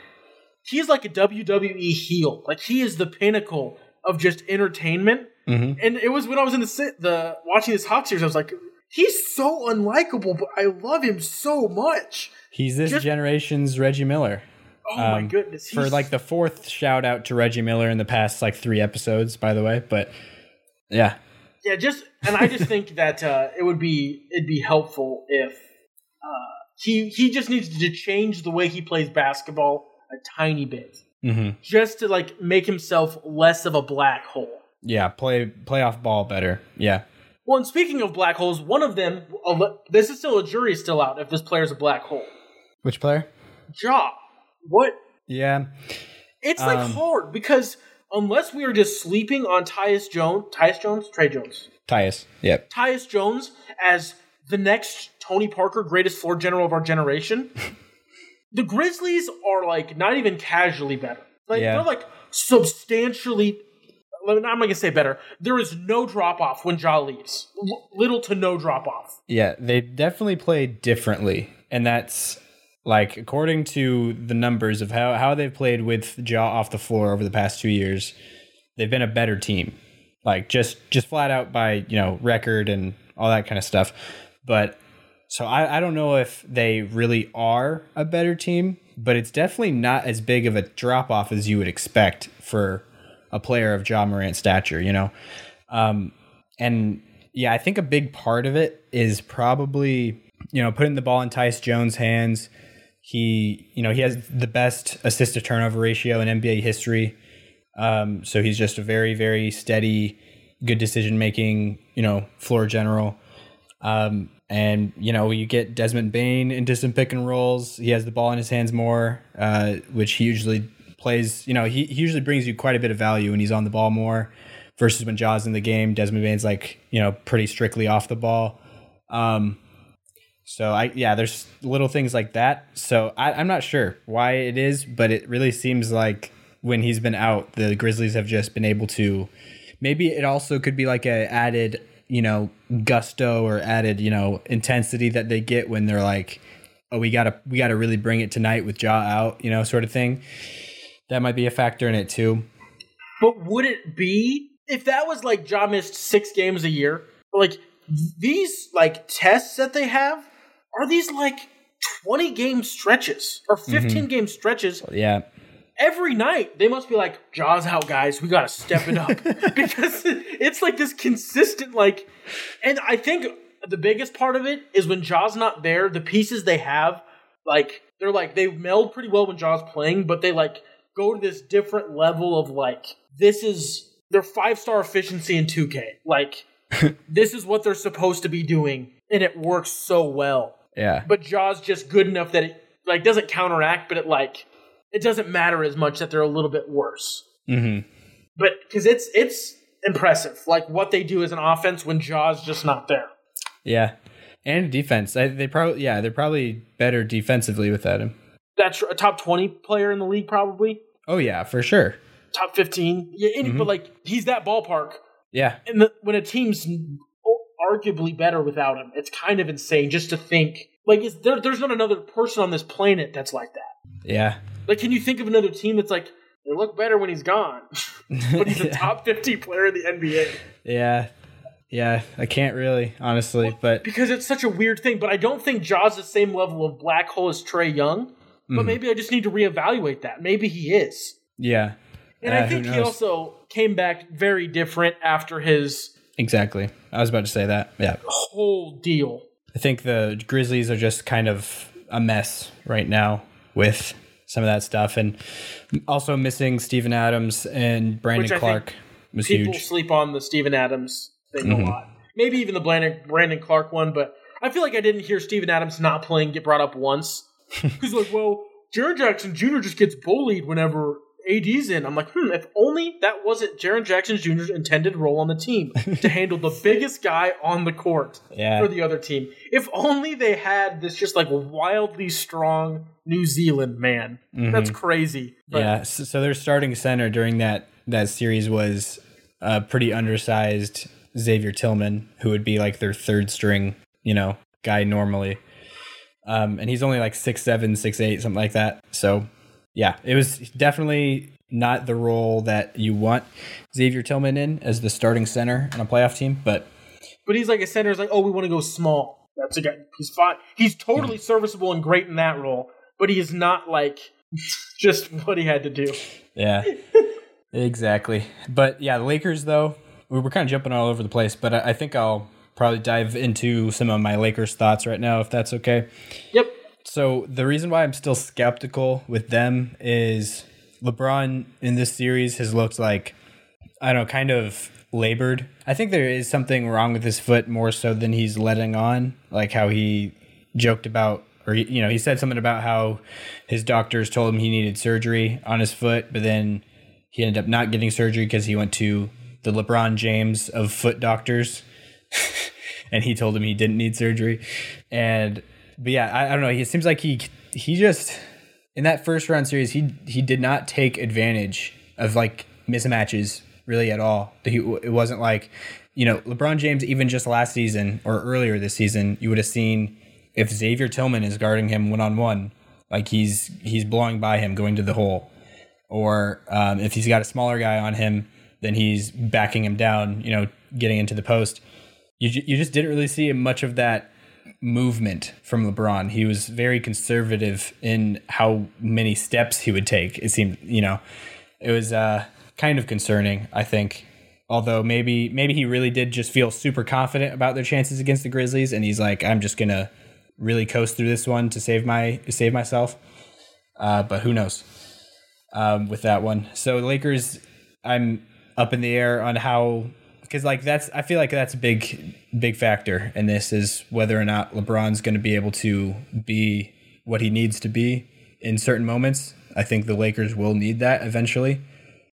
Speaker 2: he's like a WWE heel. Like he is the pinnacle of just entertainment.
Speaker 1: Mhm.
Speaker 2: And it was when I was in the sit the watching this Hawks series, I was like, he's so unlikable, but I love him so much.
Speaker 1: he's this
Speaker 2: just-
Speaker 1: generation's Reggie Miller.
Speaker 2: Oh my
Speaker 1: Um,
Speaker 2: goodness.
Speaker 1: For like the fourth shout out to Reggie Miller in the past like three episodes, by the way. But yeah,
Speaker 2: Yeah, just and I just think *laughs* that uh, it would be it'd be helpful if uh, he he just needs to change the way he plays basketball a tiny bit,
Speaker 1: hmm
Speaker 2: just to like make himself less of a black hole.
Speaker 1: yeah, play playoff ball better. Yeah,
Speaker 2: Well, and speaking of black holes, one of them, this is still a jury still out if this player's a black hole.
Speaker 1: Which player?
Speaker 2: Ja. What?
Speaker 1: Yeah.
Speaker 2: It's like
Speaker 1: Um,
Speaker 2: hard because unless we are just sleeping on Tyus Jones, Tyus Jones, Trey Jones,
Speaker 1: Tyus. Yep.
Speaker 2: Tyus Jones as the next Tony Parker, greatest floor general of our generation, *laughs* the Grizzlies are like not even casually better. Like
Speaker 1: Yeah.
Speaker 2: they're like substantially. I'm not gonna say better. There is no drop off when Ja leaves. L- little to no drop off.
Speaker 1: Yeah, they definitely play differently, and that's like according to the numbers of how how they've played with Ja off the floor over the past two years, they've been a better team. Like just just flat out by you know record and all that kind of stuff. But so I I don't know if they really are a better team, but it's definitely not as big of a drop off as you would expect for a player of Ja Morant's stature. You know. Um, and yeah, I think a big part of it is probably you know putting the ball in Tyus Jones' hands. He you know he has the best assist to turnover ratio in NBA history. Um, so he's just a very very steady, good decision making you know floor general. Um, and you know you get Desmond Bane into some pick and rolls. He has the ball in his hands more, uh, which he usually plays. You know he, he usually brings you quite a bit of value when he's on the ball more versus when Ja's in the game. Desmond Bane's like you know pretty strictly off the ball. Um, so I yeah, there's little things like that. So I, I'm not sure why it is, but it really seems like when he's been out, the Grizzlies have just been able to. Maybe it also could be like a added you know gusto or added you know intensity that they get when they're like, oh we gotta we gotta really bring it tonight with Ja out, you know, sort of thing. That might be a factor in it too.
Speaker 2: But would it be if that was like Ja missed six games a year? Like these like tests that they have are these like twenty game stretches or mm-hmm. 15 game stretches?
Speaker 1: Yeah,
Speaker 2: every night they must be like Ja's out guys. We gotta step it up. *laughs* Because it's like this consistent like and i think the biggest part of it is when Ja's not there the pieces they have like they're like they meld pretty well when Ja's playing but they like go to this different level of like this is their five star efficiency in 2k like *laughs* this is what they're supposed to be doing and it works so well
Speaker 1: yeah,
Speaker 2: but Ja's just good enough that it like doesn't counteract, but it like it doesn't matter as much that they're a little bit worse.
Speaker 1: mm-hmm.
Speaker 2: But because it's it's impressive, like what they do as an offense when Ja's just not there.
Speaker 1: yeah, and defense. I, they probably yeah they're probably better defensively without him.
Speaker 2: That's a top twenty player in the league, probably
Speaker 1: Oh yeah, for sure.
Speaker 2: top fifteen. Yeah, any, but like he's that ballpark.
Speaker 1: Yeah,
Speaker 2: And the, when a team's arguably better without him, it's kind of insane just to think like is there, there's not another person on this planet that's like that.
Speaker 1: yeah,
Speaker 2: Like, can you think of another team that's like they look better when he's gone, *laughs* but he's a *laughs* top fifty player in the NBA?
Speaker 1: yeah, yeah. I can't really honestly, but
Speaker 2: Because it's such a weird thing. But I don't think Ja's the same level of black hole as Trae Young. But maybe I just need to reevaluate that. Maybe he is.
Speaker 1: yeah,
Speaker 2: And
Speaker 1: Uh,
Speaker 2: I think he also came back very different after his
Speaker 1: exactly. I was about to say that. Yeah,
Speaker 2: whole deal.
Speaker 1: I think the Grizzlies are just kind of a mess right now with some of that stuff, and also missing Steven Adams and Brandon
Speaker 2: Which I think
Speaker 1: Clarke was
Speaker 2: People
Speaker 1: huge.
Speaker 2: sleep on the Steven Adams thing
Speaker 1: Mhm.
Speaker 2: a lot. Maybe even the Brandon, Brandon Clarke one, but I feel like I didn't hear Steven Adams not playing get brought up once. *laughs* He's like, well, Jaren Jackson Jr. just gets bullied whenever AD's in. I'm like, hmm, if only that wasn't Jaren Jackson Jr.'s intended role on the team *laughs* to handle the biggest guy on the court
Speaker 1: Yeah.
Speaker 2: for the other team. If only they had this just like wildly strong New Zealand man. That's crazy. But
Speaker 1: yeah, so, so their starting center during that that series was a pretty undersized Xavier Tillman, who would be like their third string, you know, guy normally. Um, and he's only like six seven, six eight, something like that. So yeah, it was definitely not the role that you want Xavier Tillman in as the starting center on a playoff team, but
Speaker 2: But he's like a center. Is like, oh, we want to go small. That's a guy. He's fine. He's totally serviceable and great in that role. But he is not like *laughs* just what he had to do.
Speaker 1: Yeah, *laughs* exactly. But yeah, the Lakers though we were kind of jumping all over the place, but I, I think I'll probably dive into some of my Lakers thoughts right now, if that's okay.
Speaker 2: Yep.
Speaker 1: So the reason why I'm still skeptical with them is LeBron in this series has looked like I don't know, kind of labored. I think there is something wrong with his foot more so than he's letting on, like how he joked about or you know, he said something about how his doctors told him he needed surgery on his foot, but then he ended up not getting surgery because he went to the LeBron James of foot doctors. *laughs* and he told him he didn't need surgery. And but yeah, I, I don't know. It seems like he he just in that first round series he he did not take advantage of like mismatches really at all. He, it wasn't like you know LeBron James even just last season or earlier this season you would have seen if Xavier Tillman is guarding him one on one like he's he's blowing by him going to the hole or um, if he's got a smaller guy on him then he's backing him down you know getting into the post you, you just didn't really see much of that movement from LeBron. He was very conservative in how many steps he would take. It seemed, you know, it was uh, kind of concerning, I think. Although maybe maybe he really did just feel super confident about their chances against the Grizzlies, and he's like, I'm just gonna really coast through this one to save my save myself. Uh, but who knows um, with that one? So Lakers, I'm up in the air on how because like that's I feel like that's a big big factor in this is whether or not LeBron's going to be able to be what he needs to be in certain moments. I think the Lakers will need that eventually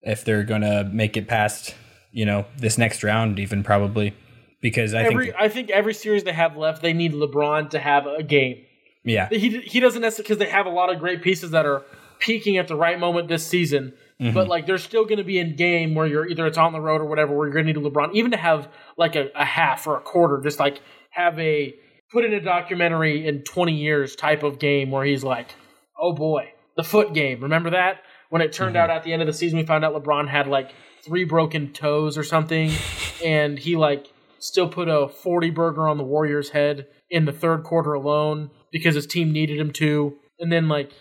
Speaker 1: if they're going to make it past, you know, this next round even probably because I
Speaker 2: every,
Speaker 1: think
Speaker 2: I think every series they have left they need LeBron to have a game.
Speaker 1: Yeah.
Speaker 2: He he doesn't necessarily because they have a lot of great pieces that are peaking at the right moment this season Mm-hmm. But like, there's still going to be a game where you're either it's on the road or whatever, where you're going to need a LeBron, even to have like a, a half or a quarter, just like have a put in a documentary in 20 years type of game where he's like, oh boy, the foot game. Remember that? When it turned mm-hmm. out at the end of the season, we found out LeBron had like three broken toes or something, *laughs* and he like still put a 40 burger on the Warriors' head in the third quarter alone because his team needed him to. And then like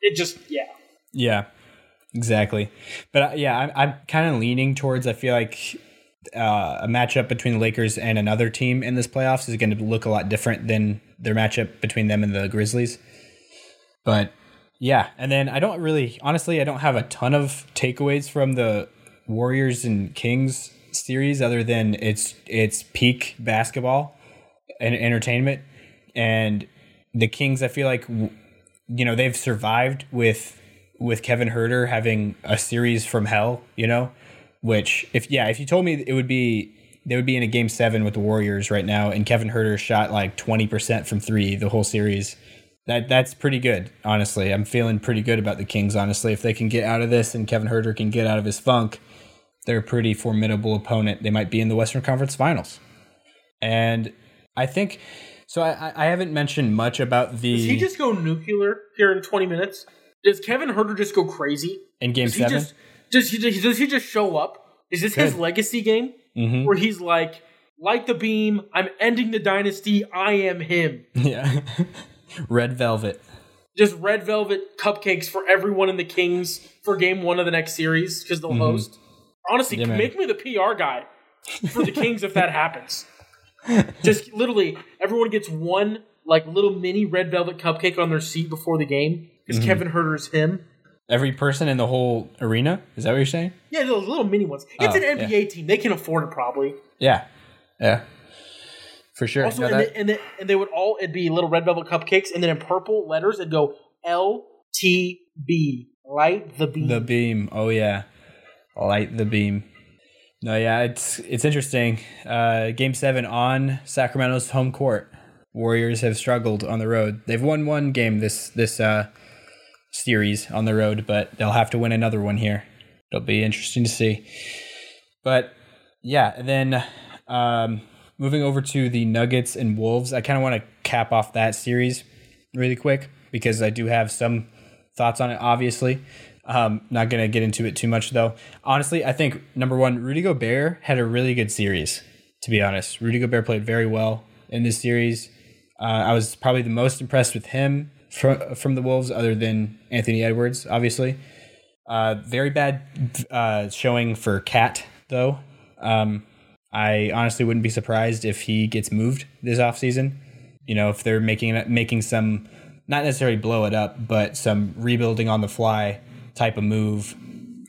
Speaker 2: it just yeah.
Speaker 1: Yeah. Exactly, but uh, yeah, I'm I'm kind of leaning towards. I feel like uh, a matchup between the Lakers and another team in this playoffs is going to look a lot different than their matchup between them and the Grizzlies. But yeah, and then I don't really, honestly, I don't have a ton of takeaways from the Warriors and Kings series other than it's it's peak basketball and entertainment, and the Kings. I feel like you know they've survived with with Kevin Huerter having a series from hell, you know, which if yeah, if you told me it would be they would be in a game seven with the Warriors right now, and Kevin Huerter shot like twenty percent from three the whole series. That that's pretty good, honestly. I'm feeling pretty good about the Kings, honestly. If they can get out of this and Kevin Huerter can get out of his funk, they're a pretty formidable opponent. They might be in the Western Conference Finals, and I think. So I, I haven't mentioned much about the.
Speaker 2: Does he just go nuclear here in 20 minutes? Does Kevin Huerter just go crazy
Speaker 1: in Game
Speaker 2: does
Speaker 1: Seven?
Speaker 2: He just, does he just, does he just show up? Is this Good. his legacy game
Speaker 1: mm-hmm.
Speaker 2: where he's like, like the beam, I'm ending the dynasty. I am him. *laughs*
Speaker 1: Yeah, red velvet.
Speaker 2: Just red velvet cupcakes for everyone in the Kings for Game One of the next series because they'll mm-hmm. host. Honestly, yeah, make me the PR guy for the Kings if that *laughs* happens. Just literally, everyone gets one like little mini red velvet cupcake on their seat before the game because mm-hmm. Kevin Huerter's him.
Speaker 1: Every person in the whole arena? Is that what you're saying?
Speaker 2: Yeah, those little mini ones. It's oh, an NBA yeah. team. They can afford it probably.
Speaker 1: Yeah. Yeah. For sure.
Speaker 2: Also, and, they, and, they, and they would all, it'd be little red velvet cupcakes, and then in purple letters, it'd go LTB. Light the beam.
Speaker 1: The beam. Oh, yeah. Light the beam. No, yeah, it's it's interesting. Uh, game seven on Sacramento's home court. Warriors have struggled on the road. They've won one game this this uh, series on the road, but they'll have to win another one here. It'll be interesting to see. But yeah, and then um, moving over to the Nuggets and Wolves, I kind of want to cap off that series really quick because I do have some thoughts on it. Obviously, um, not gonna get into it too much though. Honestly, I think number one, Rudy Gobert had a really good series. To be honest, Rudy Gobert played very well in this series. Uh, I was probably the most impressed with him from from the Wolves, other than Anthony Edwards, obviously. Uh, very bad uh, showing for KAT, though. Um, I honestly wouldn't be surprised if he gets moved this offseason. You know, if they're making making some, not necessarily blow it up, but some rebuilding on the fly type of move.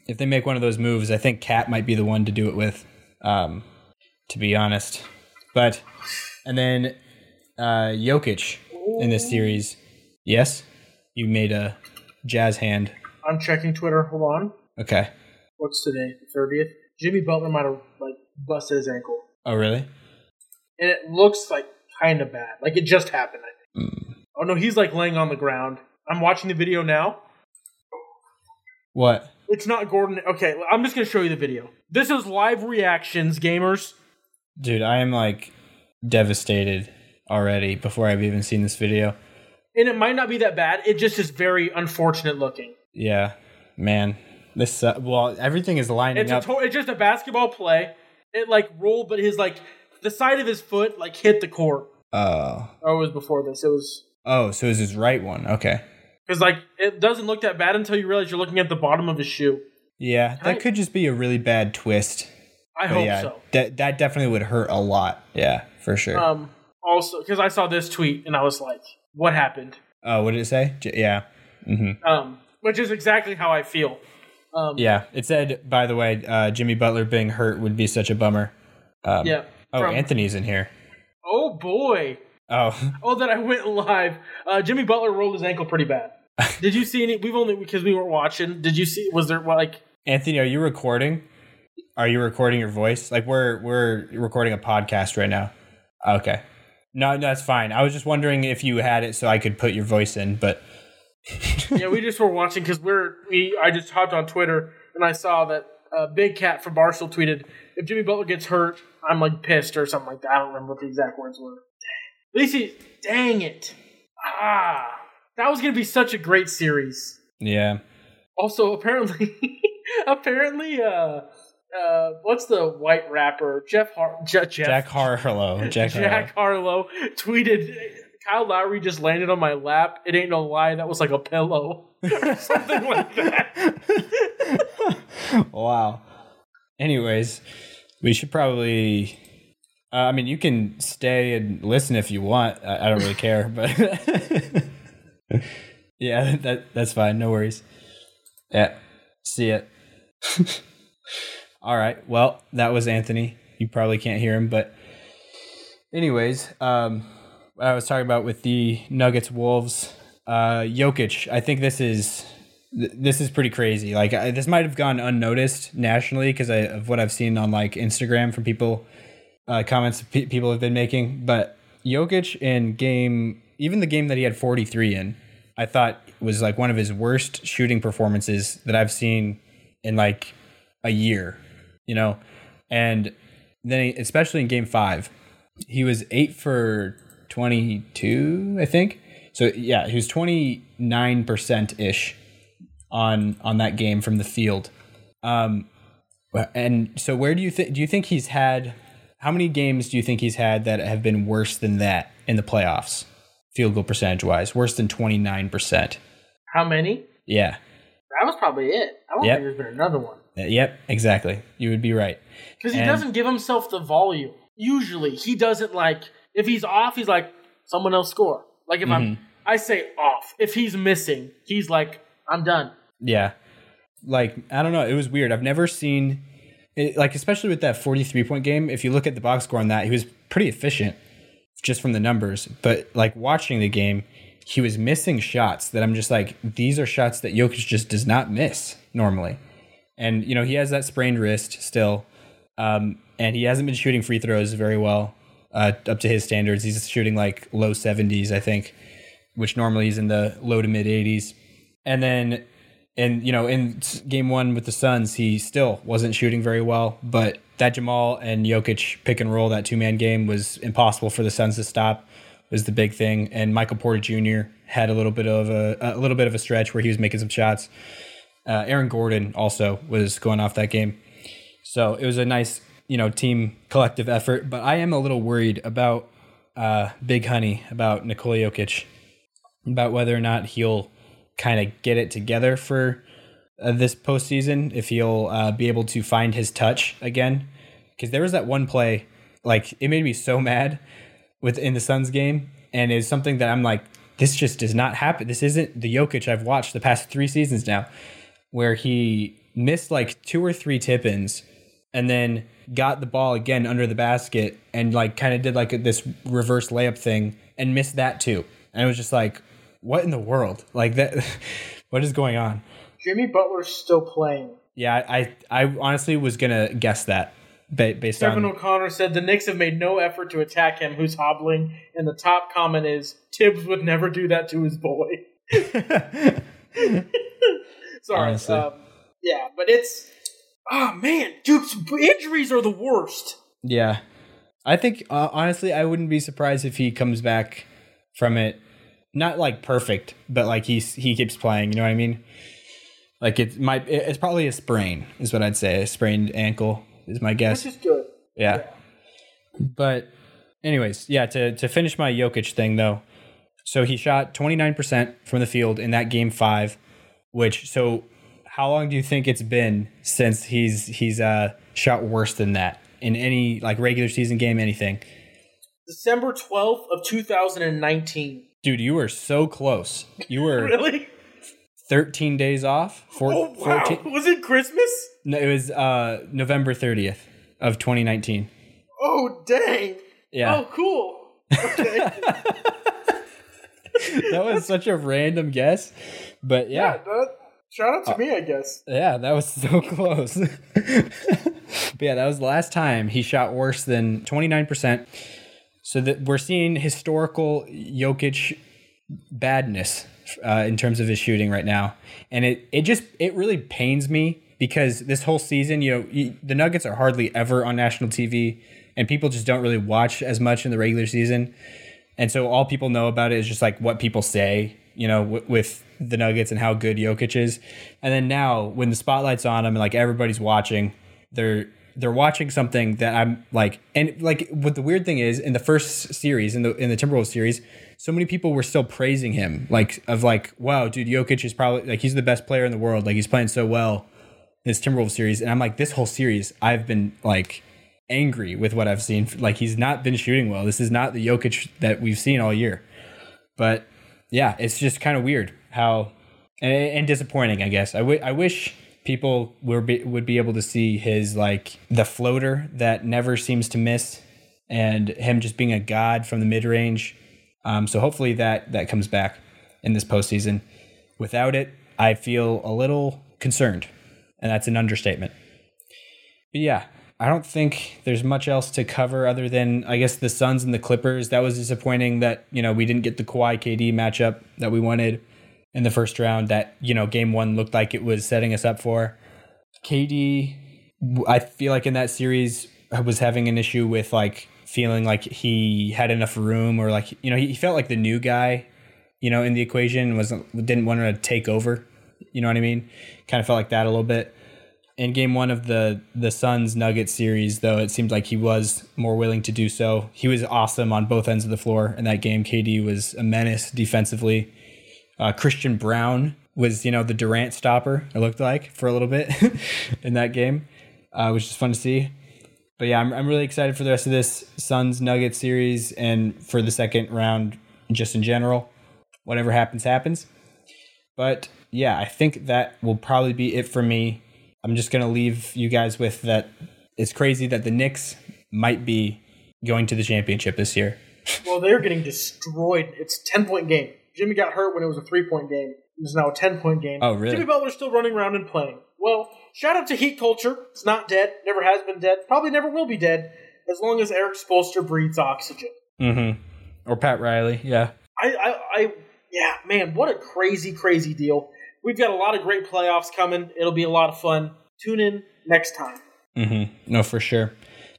Speaker 1: If they make one of those moves, I think KAT might be the one to do it with. Um, to be honest, but and then uh, Jokic in this series. Yes, you made a jazz hand.
Speaker 2: I'm checking Twitter. Hold on.
Speaker 1: Okay.
Speaker 2: What's today? The thirtieth. Jimmy Butler might have like busted his ankle,
Speaker 1: Oh, really?
Speaker 2: and it looks like kind of bad. Like it just happened. I think. Hmm. Oh no, he's like laying on the ground. I'm watching the video now.
Speaker 1: What?
Speaker 2: It's not Gordon. Okay, I'm just gonna show you the video. This is live reactions, gamers.
Speaker 1: Dude, I am like devastated already before I've even seen this video.
Speaker 2: And it might not be that bad. It just is very unfortunate looking.
Speaker 1: Yeah, man. This uh, well, everything is lining
Speaker 2: It's a
Speaker 1: up.
Speaker 2: to- it's just a basketball play. It like rolled, but his like the side of his foot like hit the court.
Speaker 1: oh,
Speaker 2: Oh, it was before this. It was
Speaker 1: oh, so is his right one? Okay.
Speaker 2: because like it doesn't look that bad until you realize you're looking at the bottom of his shoe.
Speaker 1: Yeah, that
Speaker 2: I-
Speaker 1: could just be a really bad twist.
Speaker 2: I
Speaker 1: But
Speaker 2: hope
Speaker 1: yeah,
Speaker 2: so.
Speaker 1: that that definitely would hurt a lot. Yeah, for sure.
Speaker 2: Um, also because I saw this tweet and I was like, "What happened?"
Speaker 1: oh, what did it say? J- yeah. hmm
Speaker 2: Um, which is exactly how I feel. Um,
Speaker 1: Yeah, it said. By the way, uh, Jimmy Butler being hurt would be such a bummer. Um,
Speaker 2: yeah.
Speaker 1: Oh,
Speaker 2: From-
Speaker 1: Anthony's in here.
Speaker 2: Oh boy.
Speaker 1: Oh, *laughs*
Speaker 2: Oh, that I went live. Uh, Jimmy Butler rolled his ankle pretty bad. *laughs* Did you see any? We've only because we weren't watching. Did you see? Was there like?
Speaker 1: Anthony, are you recording? Are you recording your voice? Like we're we're recording a podcast right now. Okay. No, that's fine. I was just wondering if you had it so I could put your voice in, but *laughs*
Speaker 2: yeah, we just were watching because we're we. I just hopped on Twitter and I saw that uh, Big Cat from Barstool tweeted, "If Jimmy Butler gets hurt, I'm like pissed or something like that." I don't remember what the exact words were. At least he, dang it, ah, that was gonna be such a great series.
Speaker 1: yeah.
Speaker 2: Also, apparently, *laughs* apparently, uh, uh, what's the white rapper Jeff Har- Je- Jeff
Speaker 1: Jack Harlow. *laughs* Jack,
Speaker 2: Jack Harlow tweeted, "Kyle Lowry just landed on my lap. It ain't no lie. That was like a pillow *laughs* or something like that." *laughs*
Speaker 1: Wow. Anyways, we should probably. Uh, I mean, you can stay and listen if you want. I, I don't really care, but yeah, that that's fine. No worries. Yeah, see it. All right. Well, that was Anthony. You probably can't hear him, but anyways, um, I was talking about with the Nuggets Wolves, uh, Jokic. I think this is th- this is pretty crazy. Like I, this might have gone unnoticed nationally because of what I've seen on like Instagram from people, uh, comments pe- people have been making. But Jokic in game, even the game that he had 43 in, I thought was like one of his worst shooting performances that I've seen in like a year, you know, and then he, especially in game five, he was eight for 22, I think. So yeah, he was 29% ish on on that game from the field. Um, and so where do you think do you think he's had how many games do you think he's had that have been worse than that in the playoffs? Field goal percentage wise, worse than 29%.
Speaker 2: How many?
Speaker 1: Yeah.
Speaker 2: That was probably it. I don't
Speaker 1: Yep.
Speaker 2: think there's been another one
Speaker 1: Yep, exactly. You would be right.
Speaker 2: because he
Speaker 1: And-
Speaker 2: doesn't give himself the volume. Usually, he doesn't like if he's off, he's like someone else score. Like if I'm,
Speaker 1: Mm-hmm.
Speaker 2: I say off. If he's missing, he's like I'm done.
Speaker 1: Yeah. Like, I don't know. It was weird. I've never seen, it, like, especially with that 43 point game, if you look at the box score on that, he was pretty efficient just from the numbers. But, like, watching the game, he was missing shots that I'm just like, these are shots that Jokic just does not miss normally. And, you know, he has that sprained wrist still. Um, and he hasn't been shooting free throws very well uh, up to his standards. He's shooting like low 70s, I think, which normally is in the low to mid 80s. And then, and you know, in game one with the Suns, he still wasn't shooting very well. But that Jamal and Jokic pick and roll, that two man game, was impossible for the Suns to stop. Was the big thing. And Michael Porter Jr. had a little bit of a, a little bit of a stretch where he was making some shots. Uh, Aaron Gordon also was going off that game. So it was a nice, you know, team collective effort. But I am a little worried about uh, Big Honey, about Nikola Jokic, about whether or not he'll kind of get it together for uh, this postseason, if he'll uh, be able to find his touch again. Because there was that one play, like it made me so mad within the Suns game, and it's something that I'm like, this just does not happen. This isn't the Jokic I've watched the past three seasons now, where he missed like two or three tip ins and then got the ball again under the basket and like kind of did like this reverse layup thing and missed that too. And it was just like, what in the world? Like that, *laughs* what is going on?
Speaker 2: Jimmy Butler's still playing.
Speaker 1: Yeah, I I honestly was gonna guess that ba- based
Speaker 2: Kevin
Speaker 1: on
Speaker 2: O'Connor said the Knicks have made no effort to attack him, who's hobbling, and the top comment is Thibs would never do that to his boy. *laughs* *laughs* Sorry.
Speaker 1: Honestly.
Speaker 2: Um, yeah, but it's oh man, dude, injuries are the worst.
Speaker 1: yeah. I think uh, honestly, I wouldn't be surprised if he comes back from it, not like perfect, but like he's he keeps playing. You know what I mean? Like it might it's probably a sprain is what I'd say. A sprained ankle is my guess.
Speaker 2: Which is good.
Speaker 1: Yeah. But anyways, yeah, to to finish my Jokic thing though. So he shot 29% from the field in that game 5, which so how long do you think it's been since he's he's uh shot worse than that in any like regular season game anything?
Speaker 2: December twelfth of two thousand and nineteen.
Speaker 1: Dude, you were so close. You were *laughs*
Speaker 2: Really?
Speaker 1: 13 days off. Four,
Speaker 2: Oh wow!
Speaker 1: 14
Speaker 2: Was it Christmas?
Speaker 1: No, it was uh November 30th of 2019.
Speaker 2: Oh dang!
Speaker 1: Yeah.
Speaker 2: Oh cool. Okay. *laughs*
Speaker 1: that was such a random guess. But yeah.
Speaker 2: that, shout out to me, I guess.
Speaker 1: Yeah, that was *laughs* so close. but yeah, that was the last time he shot worse than 29%. So that we're seeing historical Jokic badness uh, in terms of his shooting right now. And it, it just, it really pains me because this whole season, you know, y- the Nuggets are hardly ever on national TV and people just don't really watch as much in the regular season. And so all people know about it is just like what people say, you know, w- with the Nuggets and how good Jokic is. And then now when the spotlight's on him and like everybody's watching, they're they're watching something that I'm like and like what the weird thing is in the first series in the in the Timberwolves series, so many people were still praising him like of like, wow, dude, Jokic is probably like he's the best player in the world, like he's playing so well in this Timberwolves series. And I'm like, this whole series, I've been like angry with what I've seen. Like he's not been shooting well. This is not the Jokic that we've seen all year. But yeah, it's just kind of weird how and, and disappointing. I guess I, w- I wish people were be, would be able to see his like the floater that never seems to miss, and him just being a god from the mid range. Um, so hopefully that that comes back in this postseason. Without it, I feel a little concerned, and that's an understatement. But yeah, I don't think there's much else to cover other than I guess the Suns and the Clippers. That was disappointing that you know we didn't get the Kawhi KD matchup that we wanted in the first round. That you know game one looked like it was setting us up for. KD, I feel like in that series I was having an issue with like feeling like he had enough room or like you know he, he felt like the new guy, you know, in the equation wasn't didn't want to take over. You know what I mean? Kind of felt like that a little bit in game one of the the Suns Nuggets series, though, it seemed like he was more willing to do so. He was awesome on both ends of the floor in that game. KD was a menace defensively. Uh, Christian Braun was, you know, the Durant stopper. It looked like for a little bit *laughs* in that game, uh, which is fun to see. But yeah, I'm I'm really excited for the rest of this Suns Nuggets series and for the second round, just in general. Whatever happens, happens. But yeah, I think that will probably be it for me. I'm just gonna leave you guys with that. It's crazy that the Knicks might be going to the championship this year. *laughs*
Speaker 2: Well, they're getting destroyed. It's a 10 point game. Jimmy got hurt when it was a three point game. It's now a 10 point game.
Speaker 1: Oh, really?
Speaker 2: Jimmy Butler's still running around and playing. Well, shout out to Heat Culture. It's not dead. Never has been dead. Probably never will be dead as long as Erik Spoelstra breathes oxygen.
Speaker 1: Mm-hmm. Or Pat Riley, yeah.
Speaker 2: I, I, I, yeah, man, what a crazy, crazy deal. We've got a lot of great playoffs coming. It'll be a lot of fun. Tune in next time.
Speaker 1: Mm-hmm. No, for sure.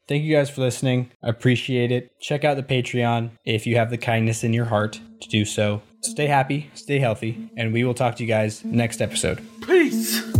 Speaker 1: Thank you guys for listening. I appreciate it. Check out the Patreon if you have the kindness in your heart to do so. Stay happy, stay healthy, and we will talk to you guys next episode.
Speaker 2: Peace.